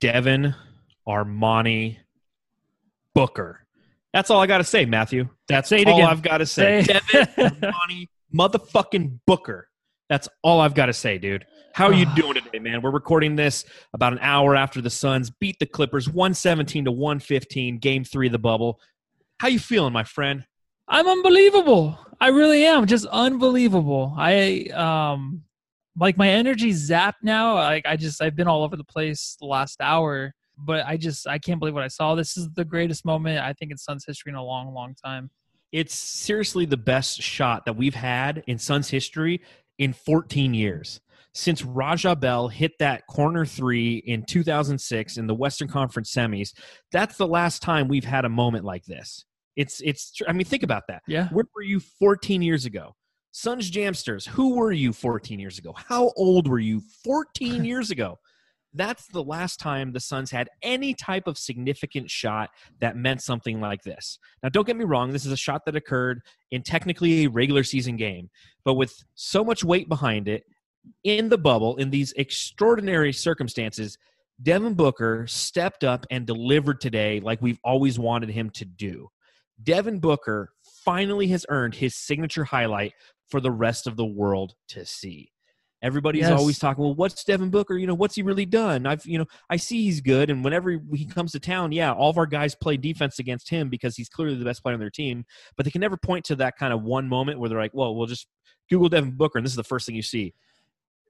Devin Armani Booker. That's all I got to say, Matthew. That's Say it all again. I've got to say. Say- Devin Armani motherfucking Booker. That's all I've got to say, dude. How are you doing today, man? We're recording this about an hour after the Suns beat the Clippers 117 to 115, game three of the bubble. How you feeling, my friend? I'm unbelievable. I really am. Just unbelievable. I um like my energy's zapped now. Like I just I've been all over the place the last hour, but I just I can't believe what I saw. This is the greatest moment I think in Suns history in a long, long time. It's seriously the best shot that we've had in Suns history in 14 years. Since Raja Bell hit that corner three in 2006 in the Western Conference semis, that's the last time we've had a moment like this. It's it's. I mean, think about that. Yeah. Where were you 14 years ago? Suns Jamsters, who were you 14 years ago? How old were you 14 years ago? That's the last time the Suns had any type of significant shot that meant something like this. Now, don't get me wrong, this is a shot that occurred in technically a regular season game, but with so much weight behind it in the bubble, in these extraordinary circumstances, Devin Booker stepped up and delivered today like we've always wanted him to do. Devin Booker finally has earned his signature highlight for the rest of the world to see. Everybody's Yes. always talking, well, what's Devin Booker? You know, what's he really done? I've, you know, I see he's good. And whenever he comes to town, yeah, all of our guys play defense against him because he's clearly the best player on their team. But they can never point to that kind of one moment where they're like, well, we'll just Google Devin Booker and this is the first thing you see.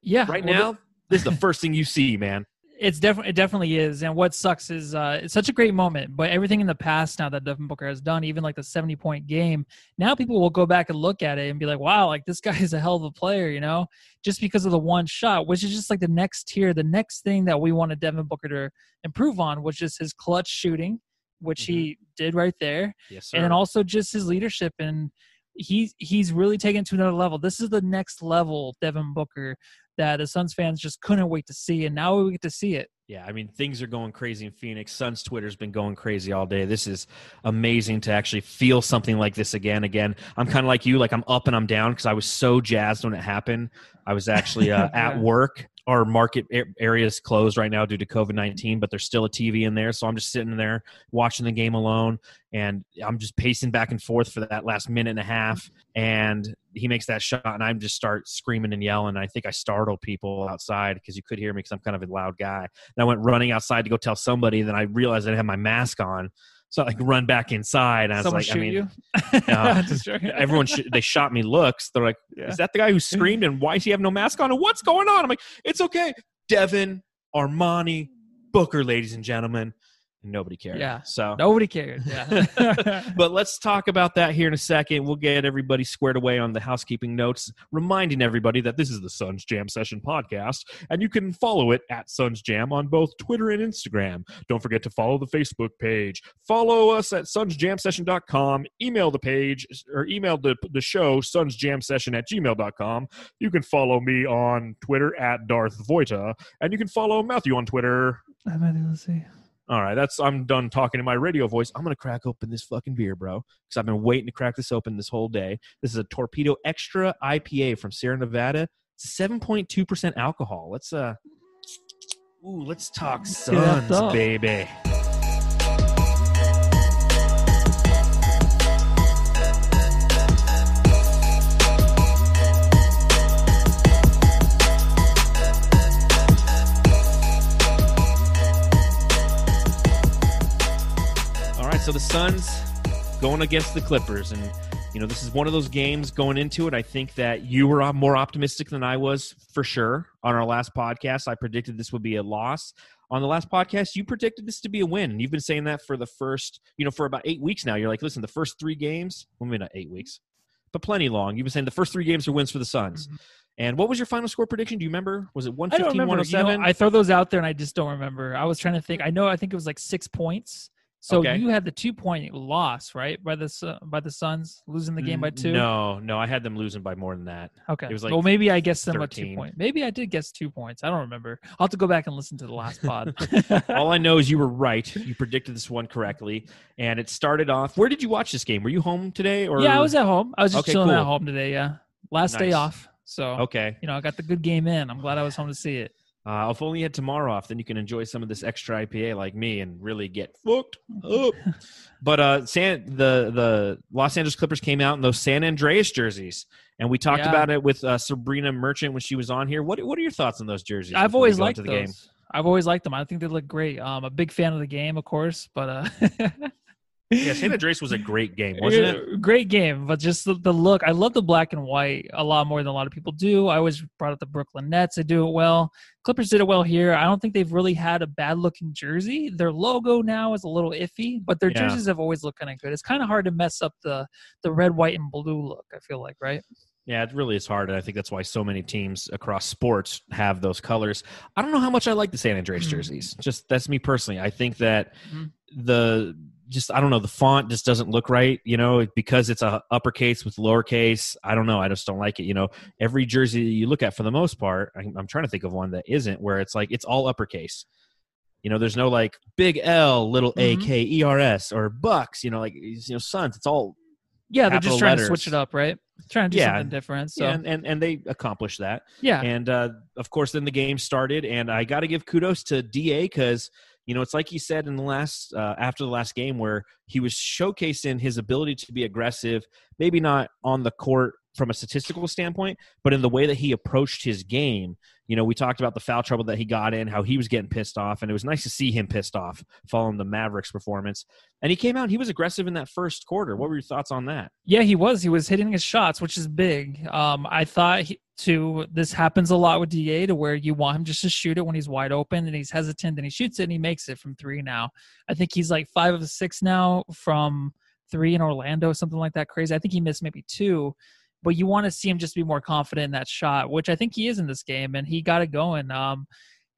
Yeah. Right well, now, this is the first thing you see, man. It's definitely it definitely is and what sucks is uh it's such a great moment but everything in the past now that devin booker has done even like the 70 point game now people will go back and look at it and be like wow like this guy is a hell of a player you know just because of the one shot which is just like the next tier the next thing that we wanted devin booker to improve on which is his clutch shooting which he did right there Yes, sir. and then also just his leadership and he's he's really taken to another level. This is the next level Devin Booker that the Suns fans just couldn't wait to see, and now we get to see it. Yeah, I mean things are going crazy in Phoenix. Suns Twitter's been going crazy all day. This is amazing to actually feel something like this again. Again, I'm kind of like you, like I'm up and I'm down because I was so jazzed when it happened. I was actually uh, at work. Our market area is closed right now due to COVID 19, but there's still a TV in there, so I'm just sitting there watching the game alone, and I'm just pacing back and forth for that last minute and a half. And he makes that shot, and I just start screaming and yelling. I think I startled people outside because you could hear me because I'm kind of a loud guy. And I went running outside to go tell somebody. Then I realized I didn't have my mask on, so I like run back inside. And I was like, I mean, you. Uh, joking. everyone sh- they shot me looks. They're like, Yeah. is that the guy who screamed? And why does he have no mask on? And what's going on? I'm like, it's okay. Devin Armani Booker, ladies and gentlemen. And nobody cared. Yeah. So Nobody cared. Yeah. but let's talk about that here in a second. We'll get everybody squared away on the housekeeping notes, reminding everybody that this is the Suns Jam Session podcast, and you can follow it at Suns Jam on both Twitter and Instagram. Don't forget to follow the Facebook page. Follow us at sunsjamsession.com. Email the page or email the, the show, sunsjamsession at gmail.com. You can follow me on Twitter at Darth Voita, and you can follow Matthew on Twitter Let's see. All right, that's I'm done talking in my radio voice. I'm gonna crack open this fucking beer, bro, because I've been waiting to crack this open this whole day. This is a Torpedo Extra IPA from Sierra Nevada. It's 7.2 percent alcohol. Let's uh, ooh, let's talk Suns, up. baby. So the Suns going against the Clippers, and you know this is one of those games going into it. I think that you were more optimistic than I was for sure. On our last podcast, I predicted this would be a loss. On the last podcast, you predicted this to be a win, and you've been saying that for the first, you know, for about eight weeks now. You're like, listen, the first three games, well, maybe not eight weeks, but plenty long. You've been saying the first three games are wins for the Suns. And what was your final score prediction? Do you remember? Was it Mm-hmm. I don't 115, remember. You know, I throw those out there and I just don't remember. I was trying to think. I know. I think it was like six points. So Okay. you had the two point loss, right? By the by the Suns losing the game by two. No, no, I had them losing by more than that. Okay. It was like well, maybe I guessed them at two 13. points. Maybe I did guess two points. I don't remember. I'll have to go back and listen to the last pod. All I know is you were right. You predicted this one correctly, and it started off. Where did you watch this game? Were you home today, or yeah, I was at home. I was just Okay, chilling at home today. Yeah, last day off. So Okay, you know, I got the good game in. I'm glad I was home to see it. Uh, if only you had tomorrow off, then you can enjoy some of this extra IPA like me and really get fucked up. but uh, San the the Los Angeles Clippers came out in those San Andreas jerseys, and we talked Yeah. about it with uh, Sabreena Merchant when she was on here. What what are your thoughts on those jerseys? I've always liked into those. game? I've always liked them. I think they look great. Um, a big fan of the game, of course, but uh, Yeah, San Andreas was a great game, wasn't it? Great game, but just the, the look. I love the black and white a lot more than a lot of people do. I always brought up the Brooklyn Nets. They do it well. Clippers did it well here. I don't think they've really had a bad looking jersey. Their logo now is a little iffy, but their Yeah. jerseys have always looked kind of good. It's kind of hard to mess up the the red, white, and blue look. I feel like, right? Yeah, it really is hard, and I think that's why so many teams across sports have those colors. I don't know how much I like the San Andreas Mhm. jerseys. Just that's me personally. I think that Mhm. the just I don't know the font just doesn't look right. You know, because it's a uppercase with lowercase. I don't know. I just don't like it. You know, every jersey you look at for the most part, I'm, I'm trying to think of one that isn't where it's like it's all uppercase. You know, there's no like big L, little A Mhm. K E R S or Bucks. You know, like you know, Suns. It's all Yeah, they're just trying letters. to switch it up, right? Trying to do Yeah. something different. So yeah, and, and and they accomplished that. Yeah. And uh, of course, then the game started, and I got to give kudos to Da because you know it's like he said in the last uh, after the last game where he was showcasing his ability to be aggressive, maybe not on the court from a statistical standpoint, but in the way that he approached his game. You know, we talked about the foul trouble that he got in, how he was getting pissed off, and it was nice to see him pissed off following the Mavericks performance. And he came out, he was aggressive in that first quarter. What were your thoughts on that? Yeah, he was. He was hitting his shots, which is big. Um, I thought too. This happens a lot with Da, to where you want him just to shoot it when he's wide open and he's hesitant, and he shoots it and he makes it from three. Now, I think he's like five of six now from three in Orlando, something like that. Crazy. I think he missed maybe two, but you want to see him just be more confident in that shot, which I think he is in this game, and he got it going. Um,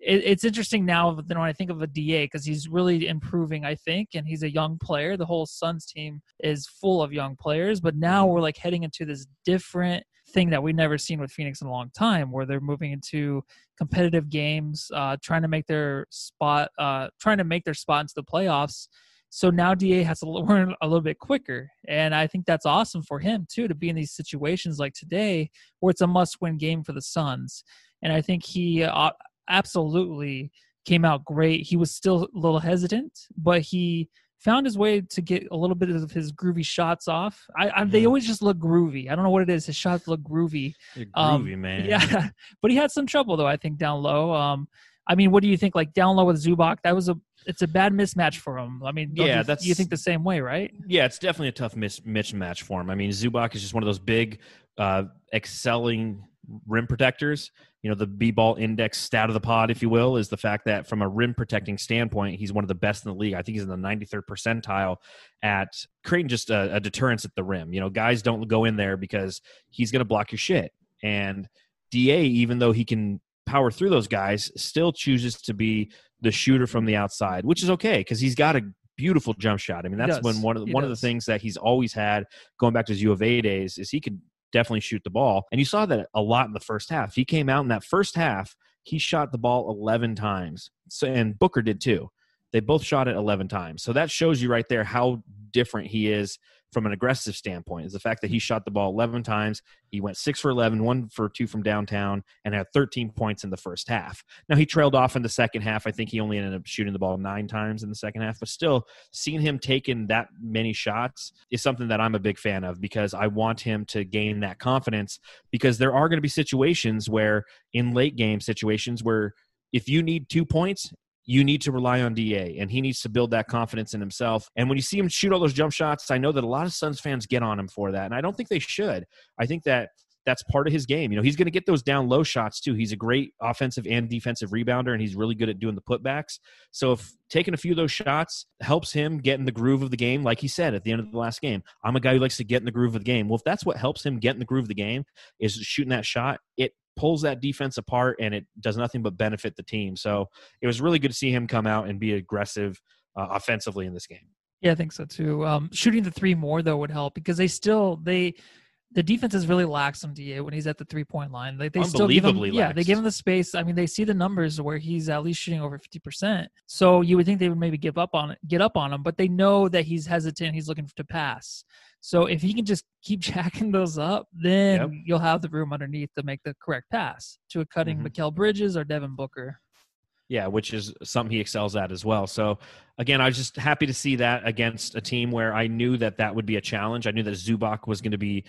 it, it's interesting now that when I think of a DA because he's really improving, I think, and he's a young player. The whole Suns team is full of young players, but now we're like heading into this different thing that we've never seen with Phoenix in a long time, where they're moving into competitive games, uh, trying to make their spot, uh, trying to make their spot into the playoffs. So now Da has to learn a little bit quicker, and I think that's awesome for him too to be in these situations like today, where it's a must-win game for the Suns. And I think he uh, absolutely came out great. He was still a little hesitant, but he found his way to get a little bit of his groovy shots off. I, I they Mhm. always just look groovy. I don't know what it is. His shots look groovy. You're Um, groovy, man. Yeah, but he had some trouble though. I think down low. Um, I mean, what do you think? Like down low with Zubac, that was a it's a bad mismatch for him. I mean, Yeah, you, that's- you think the same way, right? Yeah, it's definitely a tough mis- mismatch for him. I mean, Zubac is just one of those big, uh, excelling rim protectors. You know, the B-ball index stat of the pod, if you will, is the fact that from a rim protecting standpoint, he's one of the best in the league. I think he's in the 93rd percentile at creating just a, a deterrence at the rim. You know, guys don't go in there because he's going to block your shit. And Da, even though he can power through those guys, still chooses to be the shooter from the outside, which is okay because he's got a beautiful jump shot. I mean, that's when one of the, He one of the things that he's always had going back to his U of A days is he could definitely shoot the ball, and you saw that a lot in the first half. He came out in that first half, he shot the ball eleven times, so and Booker did too. They both shot it eleven times, so that shows you right there how different he is from an aggressive standpoint. Is the fact that he shot the ball eleven times, he went six for 11, one for two from downtown, and had 13 points in the first half. Now he trailed off in the second half. I think he only ended up shooting the ball nine times in the second half, but still, seeing him taking that many shots is something that I'm a big fan of because I want him to gain that confidence. Because there are going to be situations where, in late game situations, where if you need two points, you need to rely on DA and he needs to build that confidence in himself. And when you see him shoot all those jump shots, I know that a lot of Suns fans get on him for that. And I don't think they should. I think that that's part of his game. You know, he's going to get those down low shots too. He's a great offensive and defensive rebounder, and he's really good at doing the putbacks. So if taking a few of those shots helps him get in the groove of the game, like he said at the end of the last game, I'm a guy who likes to get in the groove of the game. Well, if that's what helps him get in the groove of the game is shooting that shot, it pulls that defense apart and it does nothing but benefit the team. So it was really good to see him come out and be aggressive uh, offensively in this game. Yeah, I think so too. Um, shooting the three more though would help because they still they the defense is really lax on Da when he's at the three point line. Like they still give him yeah they give him the space. I mean they see the numbers where he's at least shooting over fifty percent. So you would think they would maybe give up on it, get up on him, but they know that he's hesitant. He's looking to pass. So if he can just keep jacking those up, then Yep. you'll have the room underneath to make the correct pass to a cutting Mhm. Mikal Bridges or Devin Booker. Yeah, which is something he excels at as well. So again, I was just happy to see that against a team where I knew that that would be a challenge. I knew that Zubac was going to be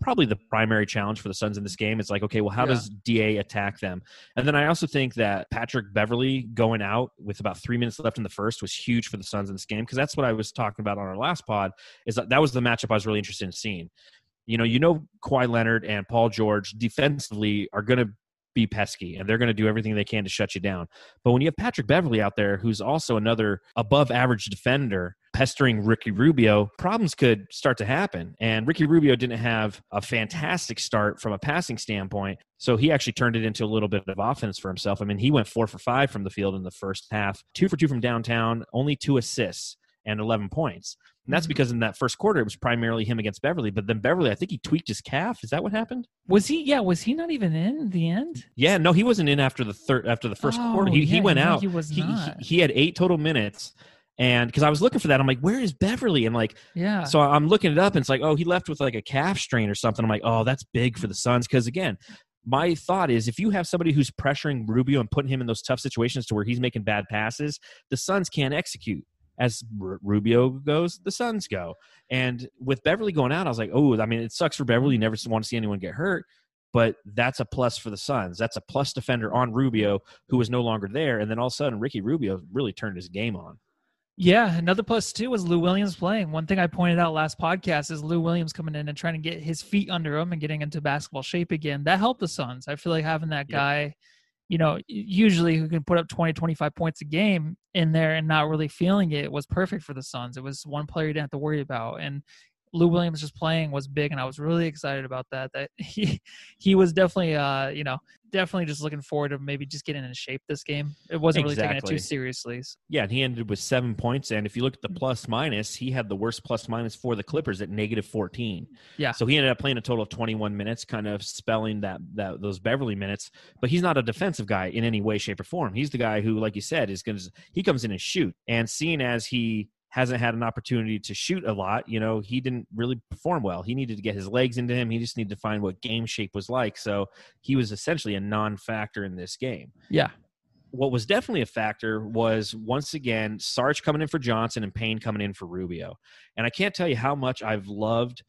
probably the primary challenge for the Suns in this game. It's like, okay, well, how yeah. does DA attack them? And then I also think that Patrick Beverley going out with about three minutes left in the first was huge for the Suns in this game because that's what I was talking about on our last pod. Is that that was the matchup I was really interested in seeing. You know, you know, Kawhi Leonard and Paul George defensively are going to be pesky and they're going to do everything they can to shut you down. But when you have Patrick Beverley out there, who's also another above average defender, pestering Ricky Rubio, problems could start to happen. And Ricky Rubio didn't have a fantastic start from a passing standpoint. So he actually turned it into a little bit of offense for himself. I mean, he went four for five from the field in the first half, two for two from downtown, only two assists and 11 points. And that's mm-hmm. because in that first quarter, it was primarily him against Beverley. But then Beverley, I think he tweaked his calf. Is that what happened? Was he? Yeah. Was he not even in the end? Yeah. No, he wasn't in after the third, after the first oh, quarter. He, yeah, he went out. He was he, not. He, he had eight total minutes. And because I was looking for that, I'm like, where is Beverley? And like, yeah. So I'm looking it up, and it's like, oh, he left with like a calf strain or something. I'm like, oh, that's big for the Suns. Because again, my thought is if you have somebody who's pressuring Rubio and putting him in those tough situations to where he's making bad passes, the Suns can't execute as R- Rubio goes, the Suns go. And with Beverley going out, I was like, oh, I mean, it sucks for Beverley. You never want to see anyone get hurt, but that's a plus for the Suns. That's a plus defender on Rubio who was no longer there. And then all of a sudden, Ricky Rubio really turned his game on. Yeah, another plus too was Lou Williams playing. One thing I pointed out last podcast is Lou Williams coming in and trying to get his feet under him and getting into basketball shape again. That helped the Suns. I feel like having that guy. Yep you know, usually who can put up 20, 25 points a game in there and not really feeling it was perfect for the Suns. It was one player you didn't have to worry about. And Lou Williams just playing was big, and I was really excited about that. That he he was definitely uh you know definitely just looking forward to maybe just getting in shape this game. It wasn't exactly. really taking it too seriously. Yeah, and he ended with seven points. And if you look at the mm. plus minus, he had the worst plus minus for the Clippers at negative fourteen. Yeah. So he ended up playing a total of twenty one minutes, kind of spelling that that those Beverley minutes. But he's not a defensive guy in any way, shape, or form. He's the guy who, like you said, is going to he comes in and shoot. And seeing as he hasn't had an opportunity to shoot a lot. You know, he didn't really perform well. He needed to get his legs into him. He just needed to find what game shape was like. So he was essentially a non factor in this game. Yeah. What was definitely a factor was once again Sarge coming in for Johnson and Payne coming in for Rubio. And I can't tell you how much I've loved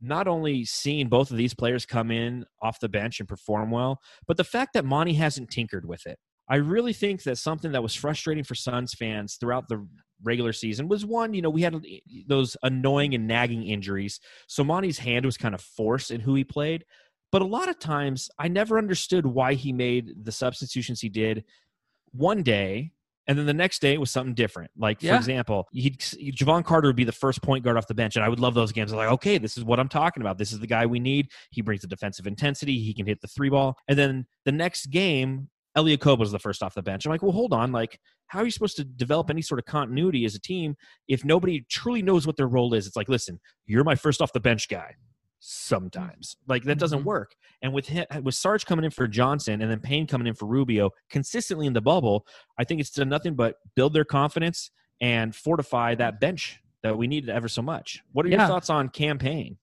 not only seeing both of these players come in off the bench and perform well, but the fact that Monty hasn't tinkered with it. I really think that something that was frustrating for Suns fans throughout the regular season was one, you know, we had uh, those annoying and nagging injuries. So Monty's hand was kind of forced in who he played. But a lot of times I never understood why he made the substitutions he did one day and then the next day it was something different. Like for yeah. example, he Jevon Carter would be the first point guard off the bench, and I would love those games. I was like, okay, this is what I'm talking about. This is the guy we need. He brings the defensive intensity. He can hit the three ball. And then the next game, Elie Okobo was the first off the bench. I'm like, well, hold on. Like, how are you supposed to develop any sort of continuity as a team if nobody truly knows what their role is? It's like, listen, you're my first off the bench guy. Sometimes, like that doesn't mm-hmm. work. And with him, with Sarge coming in for Johnson and then Payne coming in for Rubio consistently in the bubble, I think it's done nothing but build their confidence and fortify that bench that we needed ever so much. What are yeah. your thoughts on Cam Payne?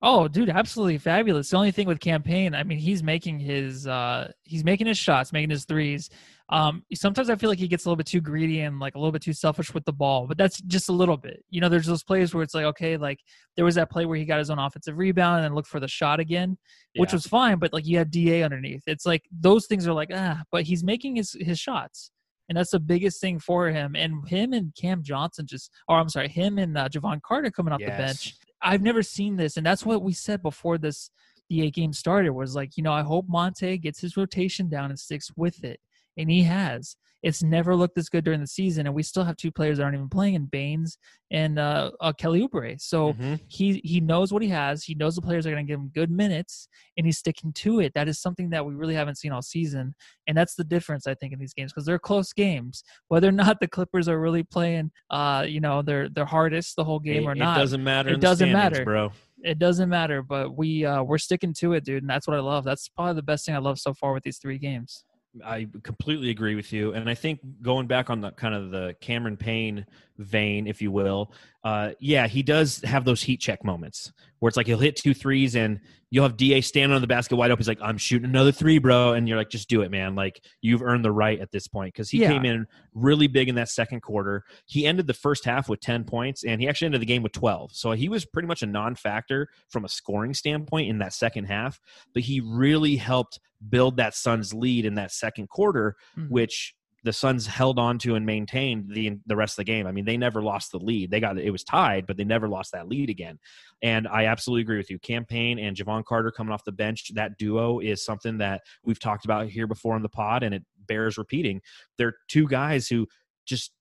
Oh, dude, absolutely fabulous. The only thing with Cam Payne, I mean, he's making his uh he's making his shots, making his threes. Um sometimes I feel like he gets a little bit too greedy and like a little bit too selfish with the ball, but that's just a little bit. You know, there's those plays where it's like, okay, like there was that play where he got his own offensive rebound and then looked for the shot again, yeah. which was fine, but like you had DA underneath. It's like those things are like, ah, but he's making his his shots and that's the biggest thing for him. And him and Cam Johnson just, or I'm sorry, him and uh, Jevon Carter coming off yes. the bench. I've never seen this, and that's what we said before this the game started. Was like, you know, I hope Monty gets his rotation down and sticks with it, and he has. It's never looked this good during the season, and we still have two players that aren't even playing in Baynes and uh, uh, Kelly Oubre. So mm-hmm. he he knows what he has. He knows the players are going to give him good minutes, and he's sticking to it. That is something that we really haven't seen all season, and that's the difference I think in these games because they're close games. Whether or not the Clippers are really playing, uh, you know, their their hardest the whole game it, or not, it doesn't matter. It doesn't matter, bro it doesn't matter but we uh we're sticking to it dude and that's what i love that's probably the best thing i love so far with these three games I completely agree with you, and I think going back on the kind of the Cameron Payne vein, if you will, uh, yeah, he does have those heat check moments where it's like he'll hit two threes and you'll have Da standing on the basket wide open. He's like, "I'm shooting another three, bro," and you're like, "Just do it, man! Like you've earned the right at this point." Because he Yeah. came in really big in that second quarter. He ended the first half with ten points, and he actually ended the game with twelve. So he was pretty much a non-factor from a scoring standpoint in that second half. But he really helped build that Suns lead in that second quarter, Mhm. which the Suns held on to and maintained the the rest of the game. I mean, they never lost the lead. They got it was tied, but they never lost that lead again. And I absolutely agree with you. Cam Payne and Jevon Carter coming off the bench, that duo is something that we've talked about here before on the pod, and it bears repeating. They're two guys who just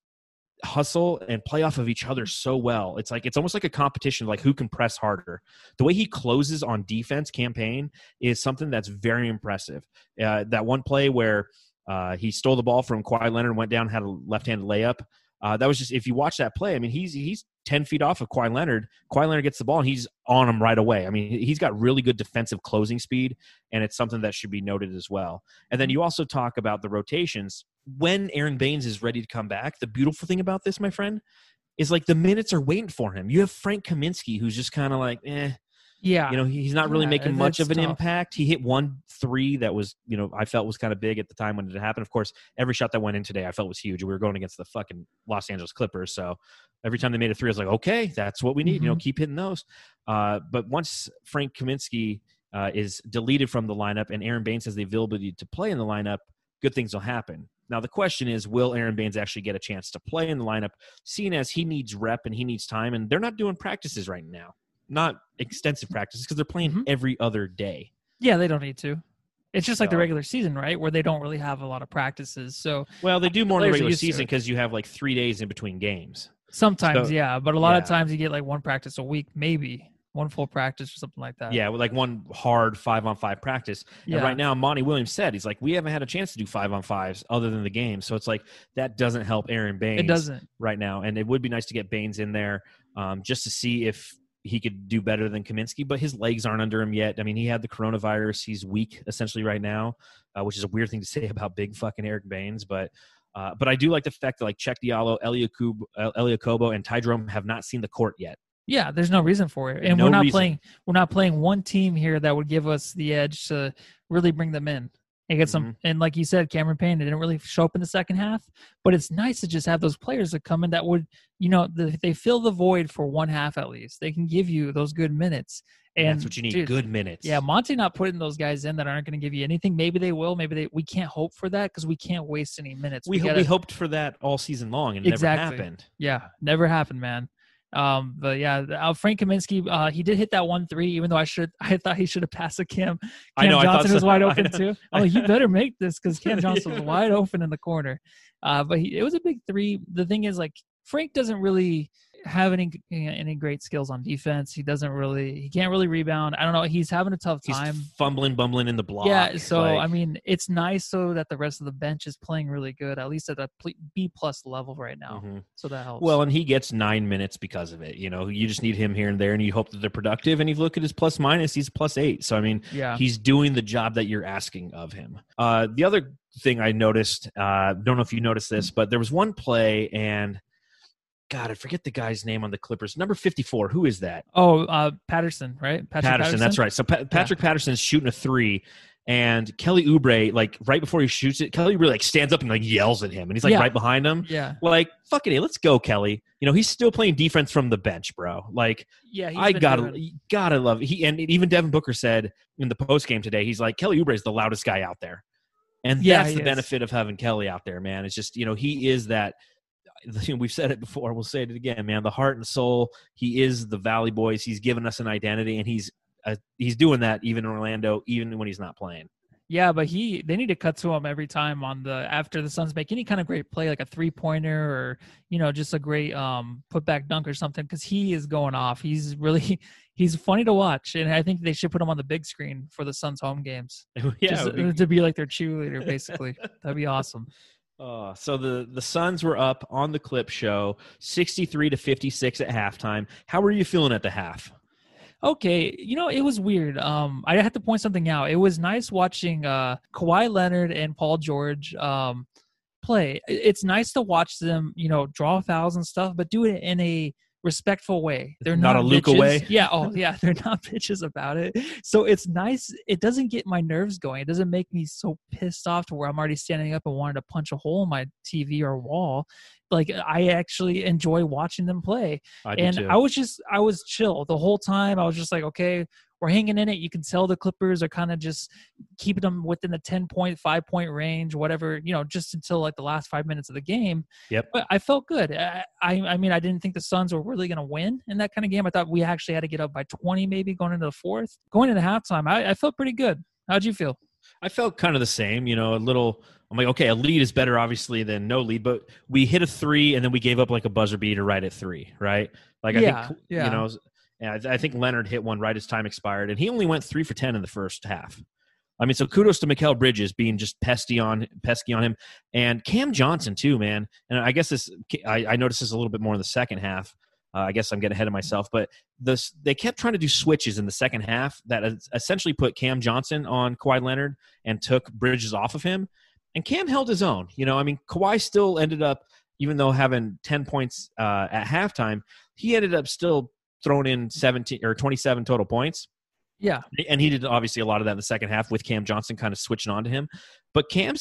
hustle and play off of each other so well. It's like it's almost like a competition, like who can press harder. The way he closes on defense Cam Payne is something that's very impressive. Uh, that one play where uh, he stole the ball from Kawhi Leonard, went down, had a left-handed layup. Uh, that was just if you watch that play. I mean, he's he's ten feet off of Kawhi Leonard. Kawhi Leonard gets the ball and he's on him right away. I mean, he's got really good defensive closing speed, and it's something that should be noted as well. And then you also talk about the rotations when Aron Baynes is ready to come back. The beautiful thing about this, my friend, is like the minutes are waiting for him. You have Frank Kaminsky, who's just kind of like, eh, yeah, you know, he's not really Yeah, making much of an tough. impact. He hit one three that was, you know, I felt was kind of big at the time when it happened. Of course, every shot that went in today, I felt was huge. We were going against the fucking Los Angeles Clippers, so every time they made a three, I was like, okay, that's what we need. You know, Mhm. keep hitting those. Uh, but once Frank Kaminsky uh, is deleted from the lineup and Aron Baynes has the ability to play in the lineup, good things will happen. Now the question is, will Aron Baynes actually get a chance to play in the lineup, seeing as he needs rep and he needs time, and they're not doing practices right now, not extensive practices because they're playing Mhm. every other day. yeah, they don't need to. It's just like the regular season, right? Where they don't really have a lot of practices. So Well, they do more in the regular season because you have like three days in between games. sometimes, So- yeah, but a lot of times you get like one practice a week, maybe one full practice or something like that. Yeah, like one hard five on five practice. yeah. And right now, Monty Williams said he's like, we haven't had a chance to do five on fives other than the game. So it's like that doesn't help Aron Baynes. it doesn't. right now, and it would be nice to get Baynes in there um, just to see if he could do better than Kaminsky. But his legs aren't under him yet. I mean, he had the coronavirus. He's weak essentially right now, uh, which is a weird thing to say about big fucking Eric Baynes. But uh, but I do like the fact that like Cheick Diallo, Eliakob, uh, Elie Okobo, and Ty Jerome have not seen the court yet. Yeah, there's no reason for it, and No we're not reason. playing. We're not playing one team here that would give us the edge to really bring them in and get some. Mm-hmm. And like you said, Cameron Payne didn't really show up in the second half, but it's nice to just have those players that come in that would, you know, the, they fill the void for one half at least. They can give you those good minutes, and that's what you need. dude, good minutes. Yeah, Monty not putting those guys in that aren't going to give you anything. Maybe they will. Maybe they. We can't hope for that because we can't waste any minutes. we, ho- gotta- we hoped for that all season long, and it Exactly. never happened. Yeah, never happened, man. Um, but yeah, uh, Frank Kaminsky, uh, he did hit that one three, even though I should, I thought he should have passed to Cam. Cam I know, I Johnson was so. wide open too. Like, you better make this because Cam Johnson was wide open in the corner. Uh, but he, it was a big three. The thing is, like, Frank doesn't really have any any great skills on defense. He doesn't really, he can't really rebound. I don't know. He's having a tough He's time. fumbling, bumbling in the block. Yeah, so like- I mean, it's nice so that the rest of the bench is playing really good, at least at a B plus level right now. Mhm. So that helps. Well, and he gets nine minutes because of it. You know, you just need him here and there, and you hope that they're productive. And you look at his plus minus; he's plus eight. So I mean, yeah, he's doing the job that you're asking of him. Uh, the other thing I noticed, uh, don't know if you noticed this, but there was one play, and God, I forget the guy's name on the Clippers. Number fifty-four. Who is that? Oh, uh, Patterson, right? Patrick Patterson. That's right. So pa- Patrick Patterson's shooting a three. And Kelly Oubre, like right before he shoots it, Kelly Oubre like stands up and like yells at him, and he's like Yeah. right behind him. Yeah, Like, fucking it, let's go, Kelly. You know, he's still playing defense from the bench, bro. Like, yeah. he's I gotta, doing- gotta love. He and even Devin Booker said in the post game today, he's like Kelly Oubre is the loudest guy out there, and Yeah, that's the is. benefit of having Kelly out there, man. It's just you know he is that. We've said it before. We'll say it again, man. The heart and soul. He is the Valley Boys. He's given us an identity, and he's uh, he's doing that even in Orlando, even when he's not playing. Yeah, but he they need to cut to him every time on the after the Suns make any kind of great play, like a three pointer or you know just a great um putback dunk or something, because he is going off. He's really he's funny to watch, and I think they should put him on the big screen for the Suns home games, yeah. just be- to be like their cheerleader, basically. That'd be awesome. Uh, so the the Suns were up on the clip show, sixty three to fifty six at halftime. How were you feeling at the half? Okay, you know it was weird. Um, I had to point something out. It was nice watching uh Kawhi Leonard and Paul George um play. It's nice to watch them, you know, draw fouls and stuff, but do it in a respectful way. They're Not not, a bitches. way? Yeah. Oh, yeah. They're not bitches about it. So it's nice. It doesn't get my nerves going. It doesn't make me so pissed off to where I'm already standing up and wanting to punch a hole in my TV or wall. Like I actually enjoy watching them play I and too. I was just I was chill the whole time. I was just like, okay, we're hanging in it. You can sell the Clippers or kind of just keeping them within the 10 point, five point range, whatever, you know, just until like the last five minutes of the game. Yep. But I felt good. I I, I mean, I didn't think the Suns were really going to win in that kind of game. I thought we actually had to get up by 20 maybe going into the fourth. Going into halftime, I, I felt pretty good. How'd you feel? I felt kind of the same, you know, a little. I'm like, okay, a lead is better, obviously, than no lead, but we hit a three and then we gave up like a buzzer beater right at three, right? Like, I Yeah, think, yeah. you know, and I, I think Leonard hit one right as time expired, and he only went three for 10 in the first half. I mean, so kudos to Mikal Bridges being just pesky on pesky on him, and Cam Johnson too, man. And I guess this I, I noticed this a little bit more in the second half. Uh, I guess I'm getting ahead of myself, but this they kept trying to do switches in the second half that essentially put Cam Johnson on Kawhi Leonard and took Bridges off of him. And Cam held his own. You know, I mean, Kawhi still ended up, even though having 10 points uh, at halftime, he ended up still throwing in 17 or 27 total points. Yeah. And he did obviously a lot of that in the second half with Cam Johnson kind of switching on to him. But Cam,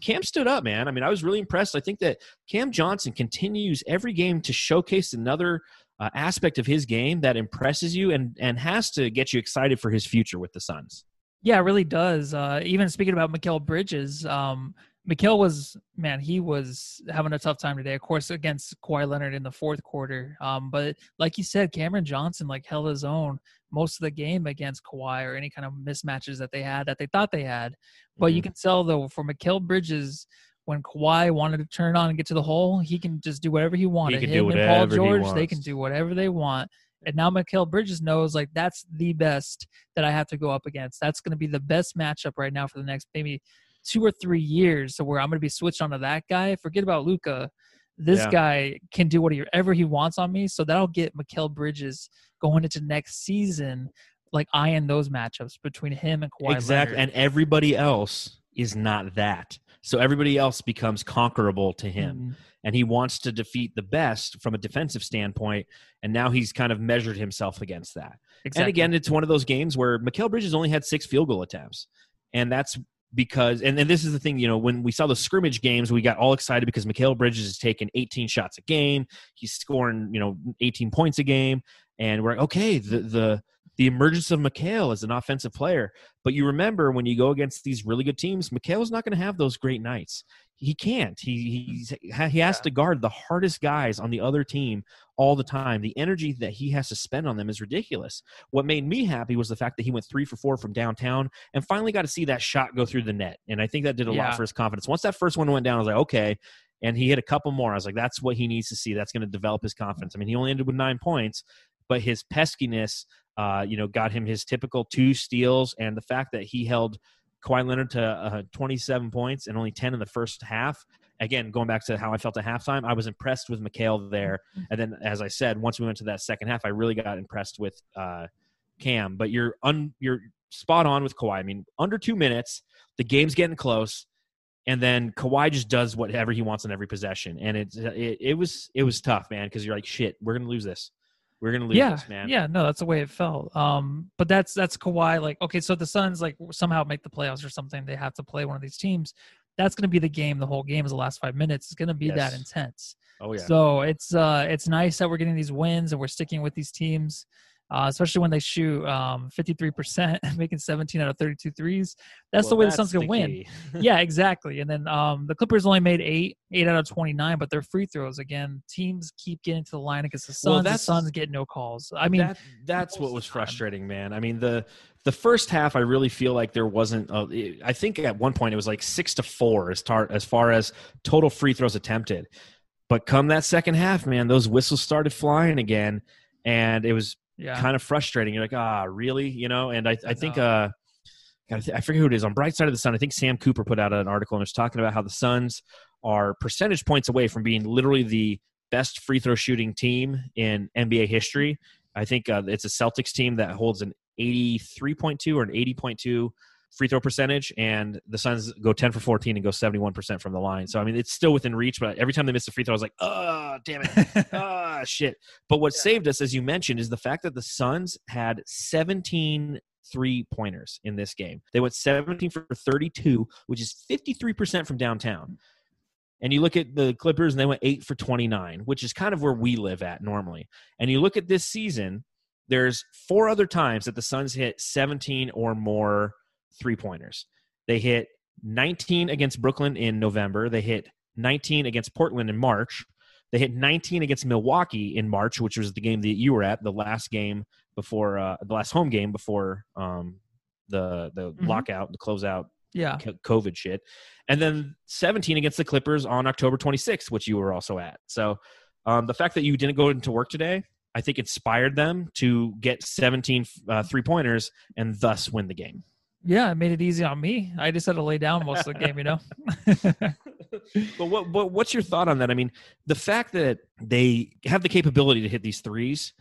Cam stood up, man. I mean, I was really impressed. I think that Cam Johnson continues every game to showcase another uh, aspect of his game that impresses you and, and has to get you excited for his future with the Suns. Yeah, it really does. Uh, even speaking about Mikal Bridges, um, Mikal was man, he was having a tough time today. Of course, against Kawhi Leonard in the fourth quarter. Um, but like you said, Cameron Johnson like held his own most of the game against Kawhi or any kind of mismatches that they had that they thought they had. But you Mhm. can tell though for Mikal Bridges. When Kawhi wanted to turn on and get to the hole, he can just do whatever he wanted. can Him and Paul he George, they can do whatever they want. And now Mikal Bridges knows like that's the best that I have to go up against. That's going to be the best matchup right now for the next maybe two or three years. to where I'm going to be switched onto that guy. Forget about Luka. This Yeah. guy can do whatever he wants on me. So that'll get Mikal Bridges going into next season, like eyeing those matchups between him and Kawhi exactly. Leonard. And everybody else is not that. So everybody else becomes conquerable to him. Mhm. and he wants to defeat the best from a defensive standpoint. And now he's kind of measured himself against that. Exactly. And again, it's one of those games where Mikal Bridges only had six field goal attempts. And that's because, and, and this is the thing, you know, when we saw the scrimmage games, we got all excited because Mikal Bridges is taking 18 shots a game. He's scoring, you know, 18 points a game. And we're like, okay, the, the, the emergence of Mikal as an offensive player. But you remember when you go against these really good teams, Mikal's not going to have those great nights. He can't. He he's, he has Yeah. to guard the hardest guys on the other team all the time. The energy that he has to spend on them is ridiculous. What made me happy was the fact that he went three for four from downtown and finally got to see that shot go through the net. And I think that did a Yeah. lot for his confidence. Once that first one went down, I was like, okay. And he hit a couple more. I was like, that's what he needs to see. That's going to develop his confidence. I mean, he only ended with nine points, but his peskiness, uh, you know, got him his typical two steals. And the fact that he held Kawhi Leonard to uh, 27 points and only 10 in the first half. Again, going back to how I felt at halftime, I was impressed with Mikal there. And then, as I said, once we went to that second half, I really got impressed with uh, Cam. But you're un, you're spot on with Kawhi. I mean, under two minutes, the game's getting close, and then Kawhi just does whatever he wants on every possession, and it's it, it was it was tough, man, because you're like, shit, we're gonna lose this. We're gonna lose yeah, this, man. yeah, no, that's the way it felt. Um, but that's that's Kawhi. Like, okay, so the Suns like somehow make the playoffs or something, they have to play one of these teams. That's going to be the game. The whole game is the last five minutes. It's going to be that intense. Oh yeah. So it's uh it's nice that we're getting these wins and we're sticking with these teams, uh, especially when they shoot um 53%, making 17 out of 32 threes. That's the Well, way the Suns that's can win. yeah, exactly. And then um, the Clippers only made eight, eight out of twenty nine, but their free throws again. Teams keep getting to the line against the Suns. Well, the Suns get no calls. I mean, that, that's what was frustrating, man. I mean the the first half, I really feel like there wasn't. A, I think at one point it was like six to four as tar, as far as total free throws attempted. But come that second half, man, those whistles started flying again, and it was yeah, kind of frustrating. You're like, ah, really? You know? And I, I think, uh, God, I, th- I forget who it is on Bright Side of the Sun. I think Sam Cooper put out an article and was talking about how the Suns are percentage points away from being literally the best free throw shooting team in NBA history. I think uh, it's a Celtics team that holds an 83.2 or an 80.2 free throw percentage, and the Suns go 10 for 14 and go 71% from the line. So, I mean, it's still within reach, but every time they miss a free throw, I was like, oh, damn it. ah, shit. But what Yeah. saved us, as you mentioned, is the fact that the Suns had 17 three pointers in this game. They went 17 for 32, which is 53% from downtown. And you look at the Clippers, and they went 8 for 29, which is kind of where we live at normally. And you look at this season, there's four other times that the Suns hit 17 or more three pointers. They hit 19 against Brooklyn in November. They hit 19 against Portland in March. They hit 19 against Milwaukee in March, which was the game that you were at, the last game before uh, the last home game before um, the the Mhm. lockout, the closeout Yeah. COVID shit. And then 17 against the Clippers on October 26th, which you were also at. So um, the fact that you didn't go into work today, I think inspired them to get 17 uh, three pointers and thus win the game. Yeah, it made it easy on me. I just had to lay down most of the game, you know. but what, but what's your thought on that? I mean, the fact that they have the capability to hit these threes,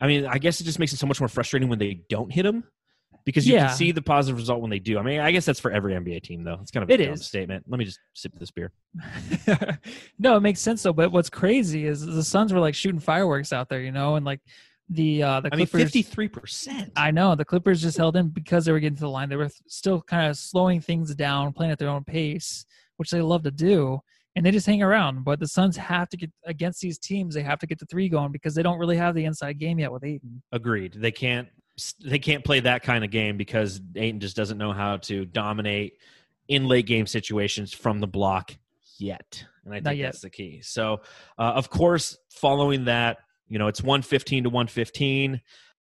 I mean, I guess it just makes it so much more frustrating when they don't hit them because you Yeah. can see the positive result when they do. I mean, I guess that's for every NBA team, though. It's kind of a It dumb is. statement. Let me just sip this beer. no, it makes sense though. But what's crazy is the Suns were like shooting fireworks out there, you know, and like the uh the I mean, Clippers. 53%. I know the Clippers just held in because they were getting to the line. They were still kind of slowing things down, playing at their own pace, which they love to do. And they just hang around. But the Suns have to get against these teams. They have to get the three going because they don't really have the inside game yet with Ayton. Agreed. They can't they can't play that kind of game because Ayton just doesn't know how to dominate in late game situations from the block yet. And I think that's the key. So, uh, of course, following that, you know, it's 115 to 115.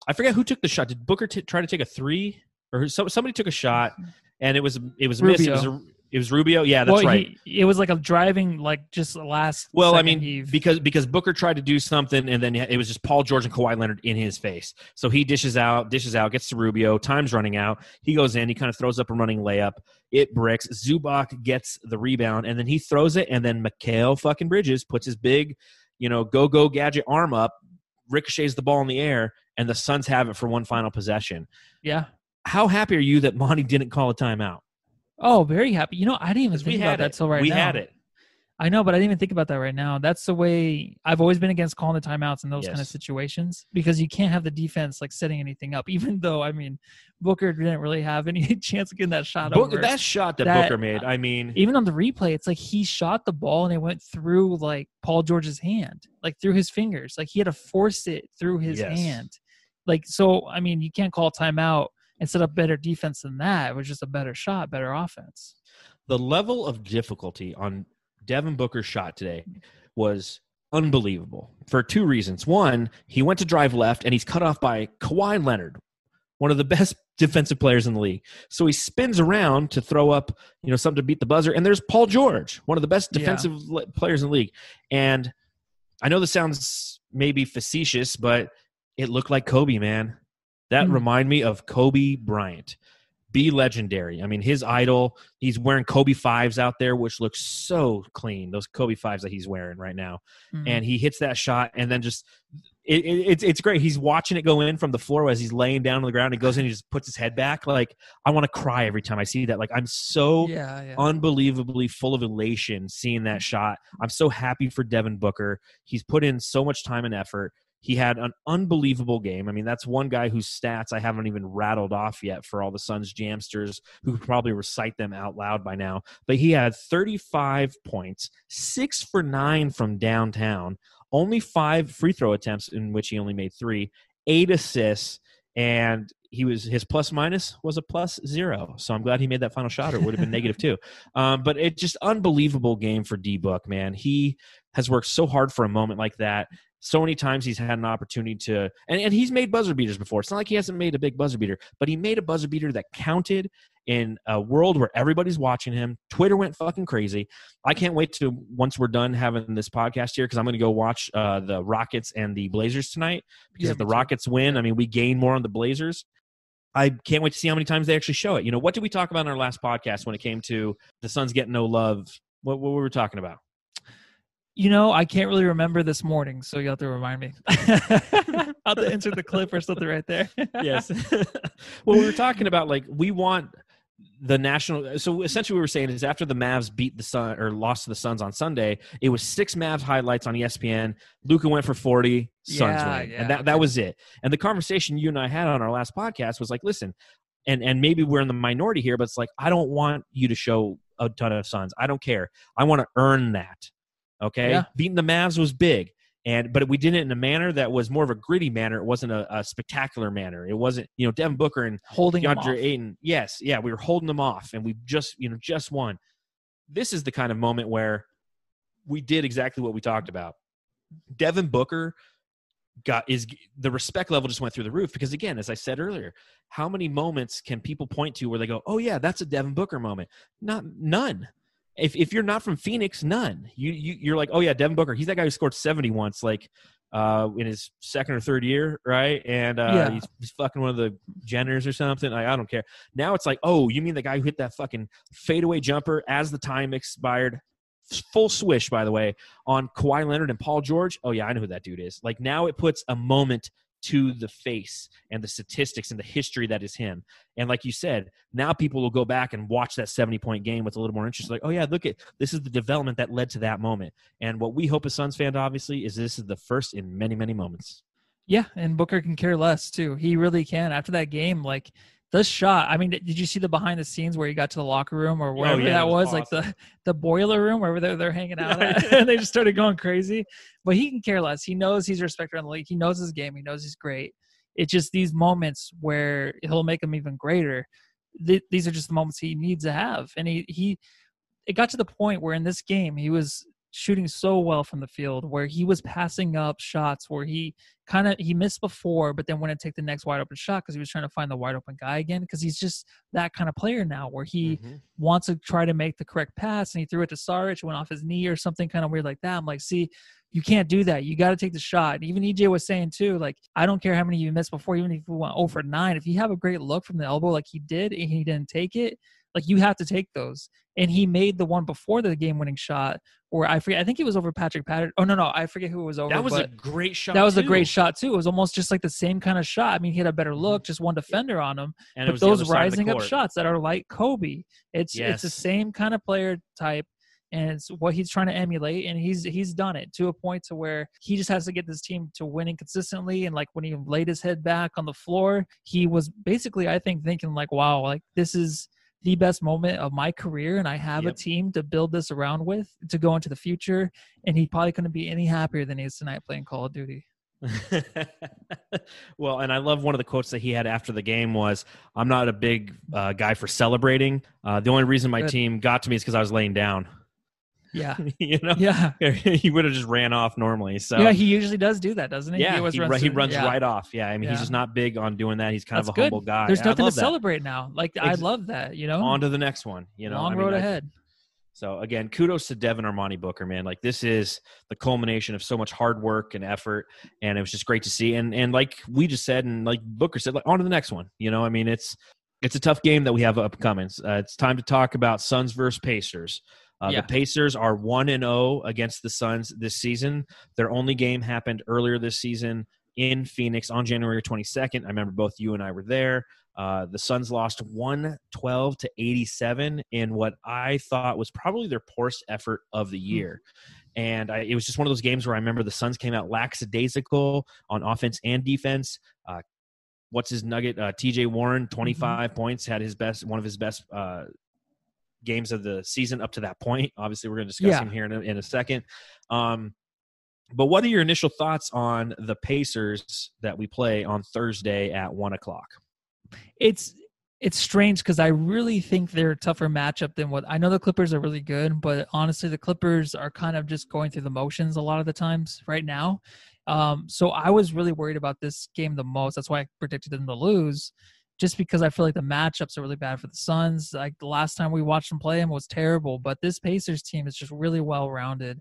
I forget who took the shot. Did Booker t- try to take a three or so, somebody took a shot and it was it was missed. It was, a, it was Rubio. Yeah, that's well, right. he- it was like a driving, like just the last. Well, I mean, heave. because because Booker tried to do something, and then it was just Paul George and Kawhi Leonard in his face. So he dishes out, dishes out, gets to Rubio. Time's running out. He goes in. He kind of throws up a running layup. It bricks. Zubac gets the rebound, and then he throws it, and then Mikal fucking Bridges puts his big, you know, go go gadget arm up, ricochets the ball in the air, and the Suns have it for one final possession. yeah. How happy are you that Monty didn't call a timeout? Oh, very happy. You know, I didn't even think we about had that till right we now. had it. I know, but I didn't even think about that right now. That's the way I've always been against calling the timeouts in those kind of situations because you can't have the defense like setting anything up. Even though I mean, Booker didn't really have any chance of getting that shot Booker, that shot that, That- Booker made. Uh, I mean, Even on the replay, it's like he shot the ball and it went through like Paul George's hand, like through his fingers. Like he had to force it through his Yes. hand. Like so, I mean, you can't call timeout and set up better defense than that. It was just a better shot, better offense. the level of difficulty on Devin Booker's shot today was unbelievable for two reasons. One, he went to drive left and he's cut off by Kawhi Leonard, one of the best defensive players in the league. So he spins around to throw up, you know, something to beat the buzzer. And there's Paul George, one of the best defensive le- players in the league. And I know this sounds maybe facetious, but it looked like Kobe, man. That Hmm. remind me of Kobe Bryant. Be legendary. I mean, his idol, he's wearing Kobe fives out there, which looks so clean. Those Kobe fives that he's wearing right now. Mhm. And he hits that shot and then just it, it, it's it's great. He's watching it go in from the floor as he's laying down on the ground. He goes in, he just puts his head back. Like I want to cry every time I see that. Like I'm so yeah, yeah. unbelievably full of elation seeing that shot. I'm so happy for Devin Booker. He's put in so much time and effort. He had an unbelievable game. I mean, that's one guy whose stats I haven't even rattled off yet for all the Suns jamsters who could probably recite them out loud by now. But he had 35 points, six for nine from downtown, only five free throw attempts in which he only made three, eight assists, and he was his plus minus was a plus zero. So I'm glad he made that final shot, or it would have been negative two. Um, but it just unbelievable game for D Book, man. He has worked so hard for a moment like that. So many times he's had an opportunity to, and, and he's made buzzer beaters before. It's not like he hasn't made a big buzzer beater, but he made a buzzer beater that counted in a world where everybody's watching him. Twitter went fucking crazy. I can't wait to once we're done having this podcast here because I'm going to go watch uh, the Rockets and the Blazers tonight. Because Yeah, if the. Rockets win, I mean, we gain more on the Blazers. I can't wait to see how many times they actually show it. You know, what did we talk about in our last podcast when it came to the Suns getting no love? What, what were we talking about? You know, I can't really remember this morning, so you have to remind me. I'll have to insert the clip or something right there. yes. well, we were talking about like we want the national. So essentially, we were saying is after the Mavs beat the Sun or lost to the Suns on Sunday, it was six Mavs highlights on ESPN. Luka went for forty. Suns Yeah, win, yeah, and that that was it. And the conversation you and I had on our last podcast was like, listen, and and maybe we're in the minority here, but it's like I don't want you to show a ton of Suns. I don't care. I want to earn that. Okay, Yeah. beating the Mavs was big. And but we did it in a manner that was more of a gritty manner. It wasn't a, a spectacular manner. It wasn't, you know, Devin Booker and holding DeAndre. Ayton. Yes, yeah, we were holding them off, and we just, you know, just won. This is the kind of moment where we did exactly what we talked about. Devin Booker got is the respect level just went through the roof because again, as I said earlier, how many moments can people point to where they go, "Oh yeah, that's a Devin Booker moment"? Not none. If if you're not from Phoenix, none. You you you're like, "Oh yeah, Devin Booker. He's that guy who scored 70 once like uh in his second or third year, right? And uh Yeah. he's, he's fucking one of the Jenners or something. Like, I don't care. Now it's like, "Oh, you mean the guy who hit that fucking fadeaway jumper as the time expired?" Full swish, by the way, on Kawhi Leonard and Paul George. Oh yeah, I know who that dude is. Like now it puts a moment to the face and the statistics and the history that is him. And like you said, now people will go back and watch that 70 point game with a little more interest. Like, oh yeah, look at this is the development that led to that moment. And what we hope as Suns fan, obviously, is this is the first in many, many moments. Yeah, and Booker can care less too. He really can. After that game, like the shot. I mean, did you see the behind the scenes where he got to the locker room or oh, wherever Oh, yeah, that was was, like the the boiler room wherever they're they're hanging out at, and they just started going crazy. But he can care less. He knows he's respected in the league. He knows his game. He knows he's great. It's just these moments where he'll make him even greater. Th- these are just the moments he needs to have, and he he. It got to the point where in this game he was shooting so well from the field where he was passing up shots where he kind of he missed before but then went to take the next wide open shot because he was trying to find the wide open guy again because he's just that kind of player now where he Mhm. wants to try to make the correct pass and he threw it to Saric, went off his knee or something kind of weird like that. I'm like, see, you can't do that. You got to take the shot. and Even EJ was saying too, like, I don't care how many you missed before, even if you went over nine. If you have a great look from the elbow like he did and he didn't take it, like you have to take those. And he made the one before the game winning shot where I forget, I think it was over Patrick Patterson. Oh, no, no, I forget who it was over. That was a great shot. that was a great shot too. It was almost just like the same kind of shot. I mean, he had a better look, mm-hmm. just one defender on him And but those other side of the rising up shots that are like Kobe, it's it's the same kind of player type, and it's what he's trying to emulate, and he's he's done it to a point to where he just has to get this team to winning consistently. And like when he laid his head back on the floor, he was basically, I think, thinking like, "Wow, like this is." The best moment of my career, and I have Yep. a team to build this around with to go into the future. And he probably couldn't be any happier than he is tonight playing Call of Duty. well, and I love one of the quotes that he had after the game was, "I'm not a big uh, guy for celebrating. Uh, the only reason my Good. team got to me is because I was laying down. Yeah, you know, yeah, he would have just ran off normally. So yeah. He usually does do that, doesn't he? yeah, he, runs ru- he runs yeah. right off. Yeah, I mean, he's just not big on doing that. He's kind That's of a good. humble guy. There's nothing to that. celebrate now. Like I love that. You know, On to the next one. You know, long I mean, road I- ahead. So again, kudos to Devin Armani Booker, man. Like this is the culmination of so much hard work and effort, and it was just great to see. And and like we just said, and like Booker said, like on to the next one. You know, I mean, it's it's a tough game that we have upcoming. Uh, it's time to talk about Suns versus Pacers. Uh, Yeah. The Pacers are one and zero against the Suns this season. Their only game happened earlier this season in Phoenix on January 22nd. I remember both you and I were there. Uh, the Suns lost 112 to 87 in what I thought was probably their poorest effort of the year. And I, it was just one of those games where I remember the Suns came out lackadaisical on offense and defense. Uh, what's his nugget? Uh, TJ Warren, 25 points, had his best, one of his best uh, games of the season up to that point. Obviously, we're going to discuss Yeah. him here in a, in a second. Um, but what are your initial thoughts on the Pacers that we play on Thursday at one o'clock? It's it's strange because I really think they're a tougher matchup than what I know. The Clippers are really good, but honestly, the Clippers are kind of just going through the motions a lot of the times right now. Um, so I was really worried about this game the most. That's why I predicted them to lose, just because I feel like the matchups are really bad for the Suns. Like the last time we watched them play them was terrible, but this Pacers team is just really well rounded,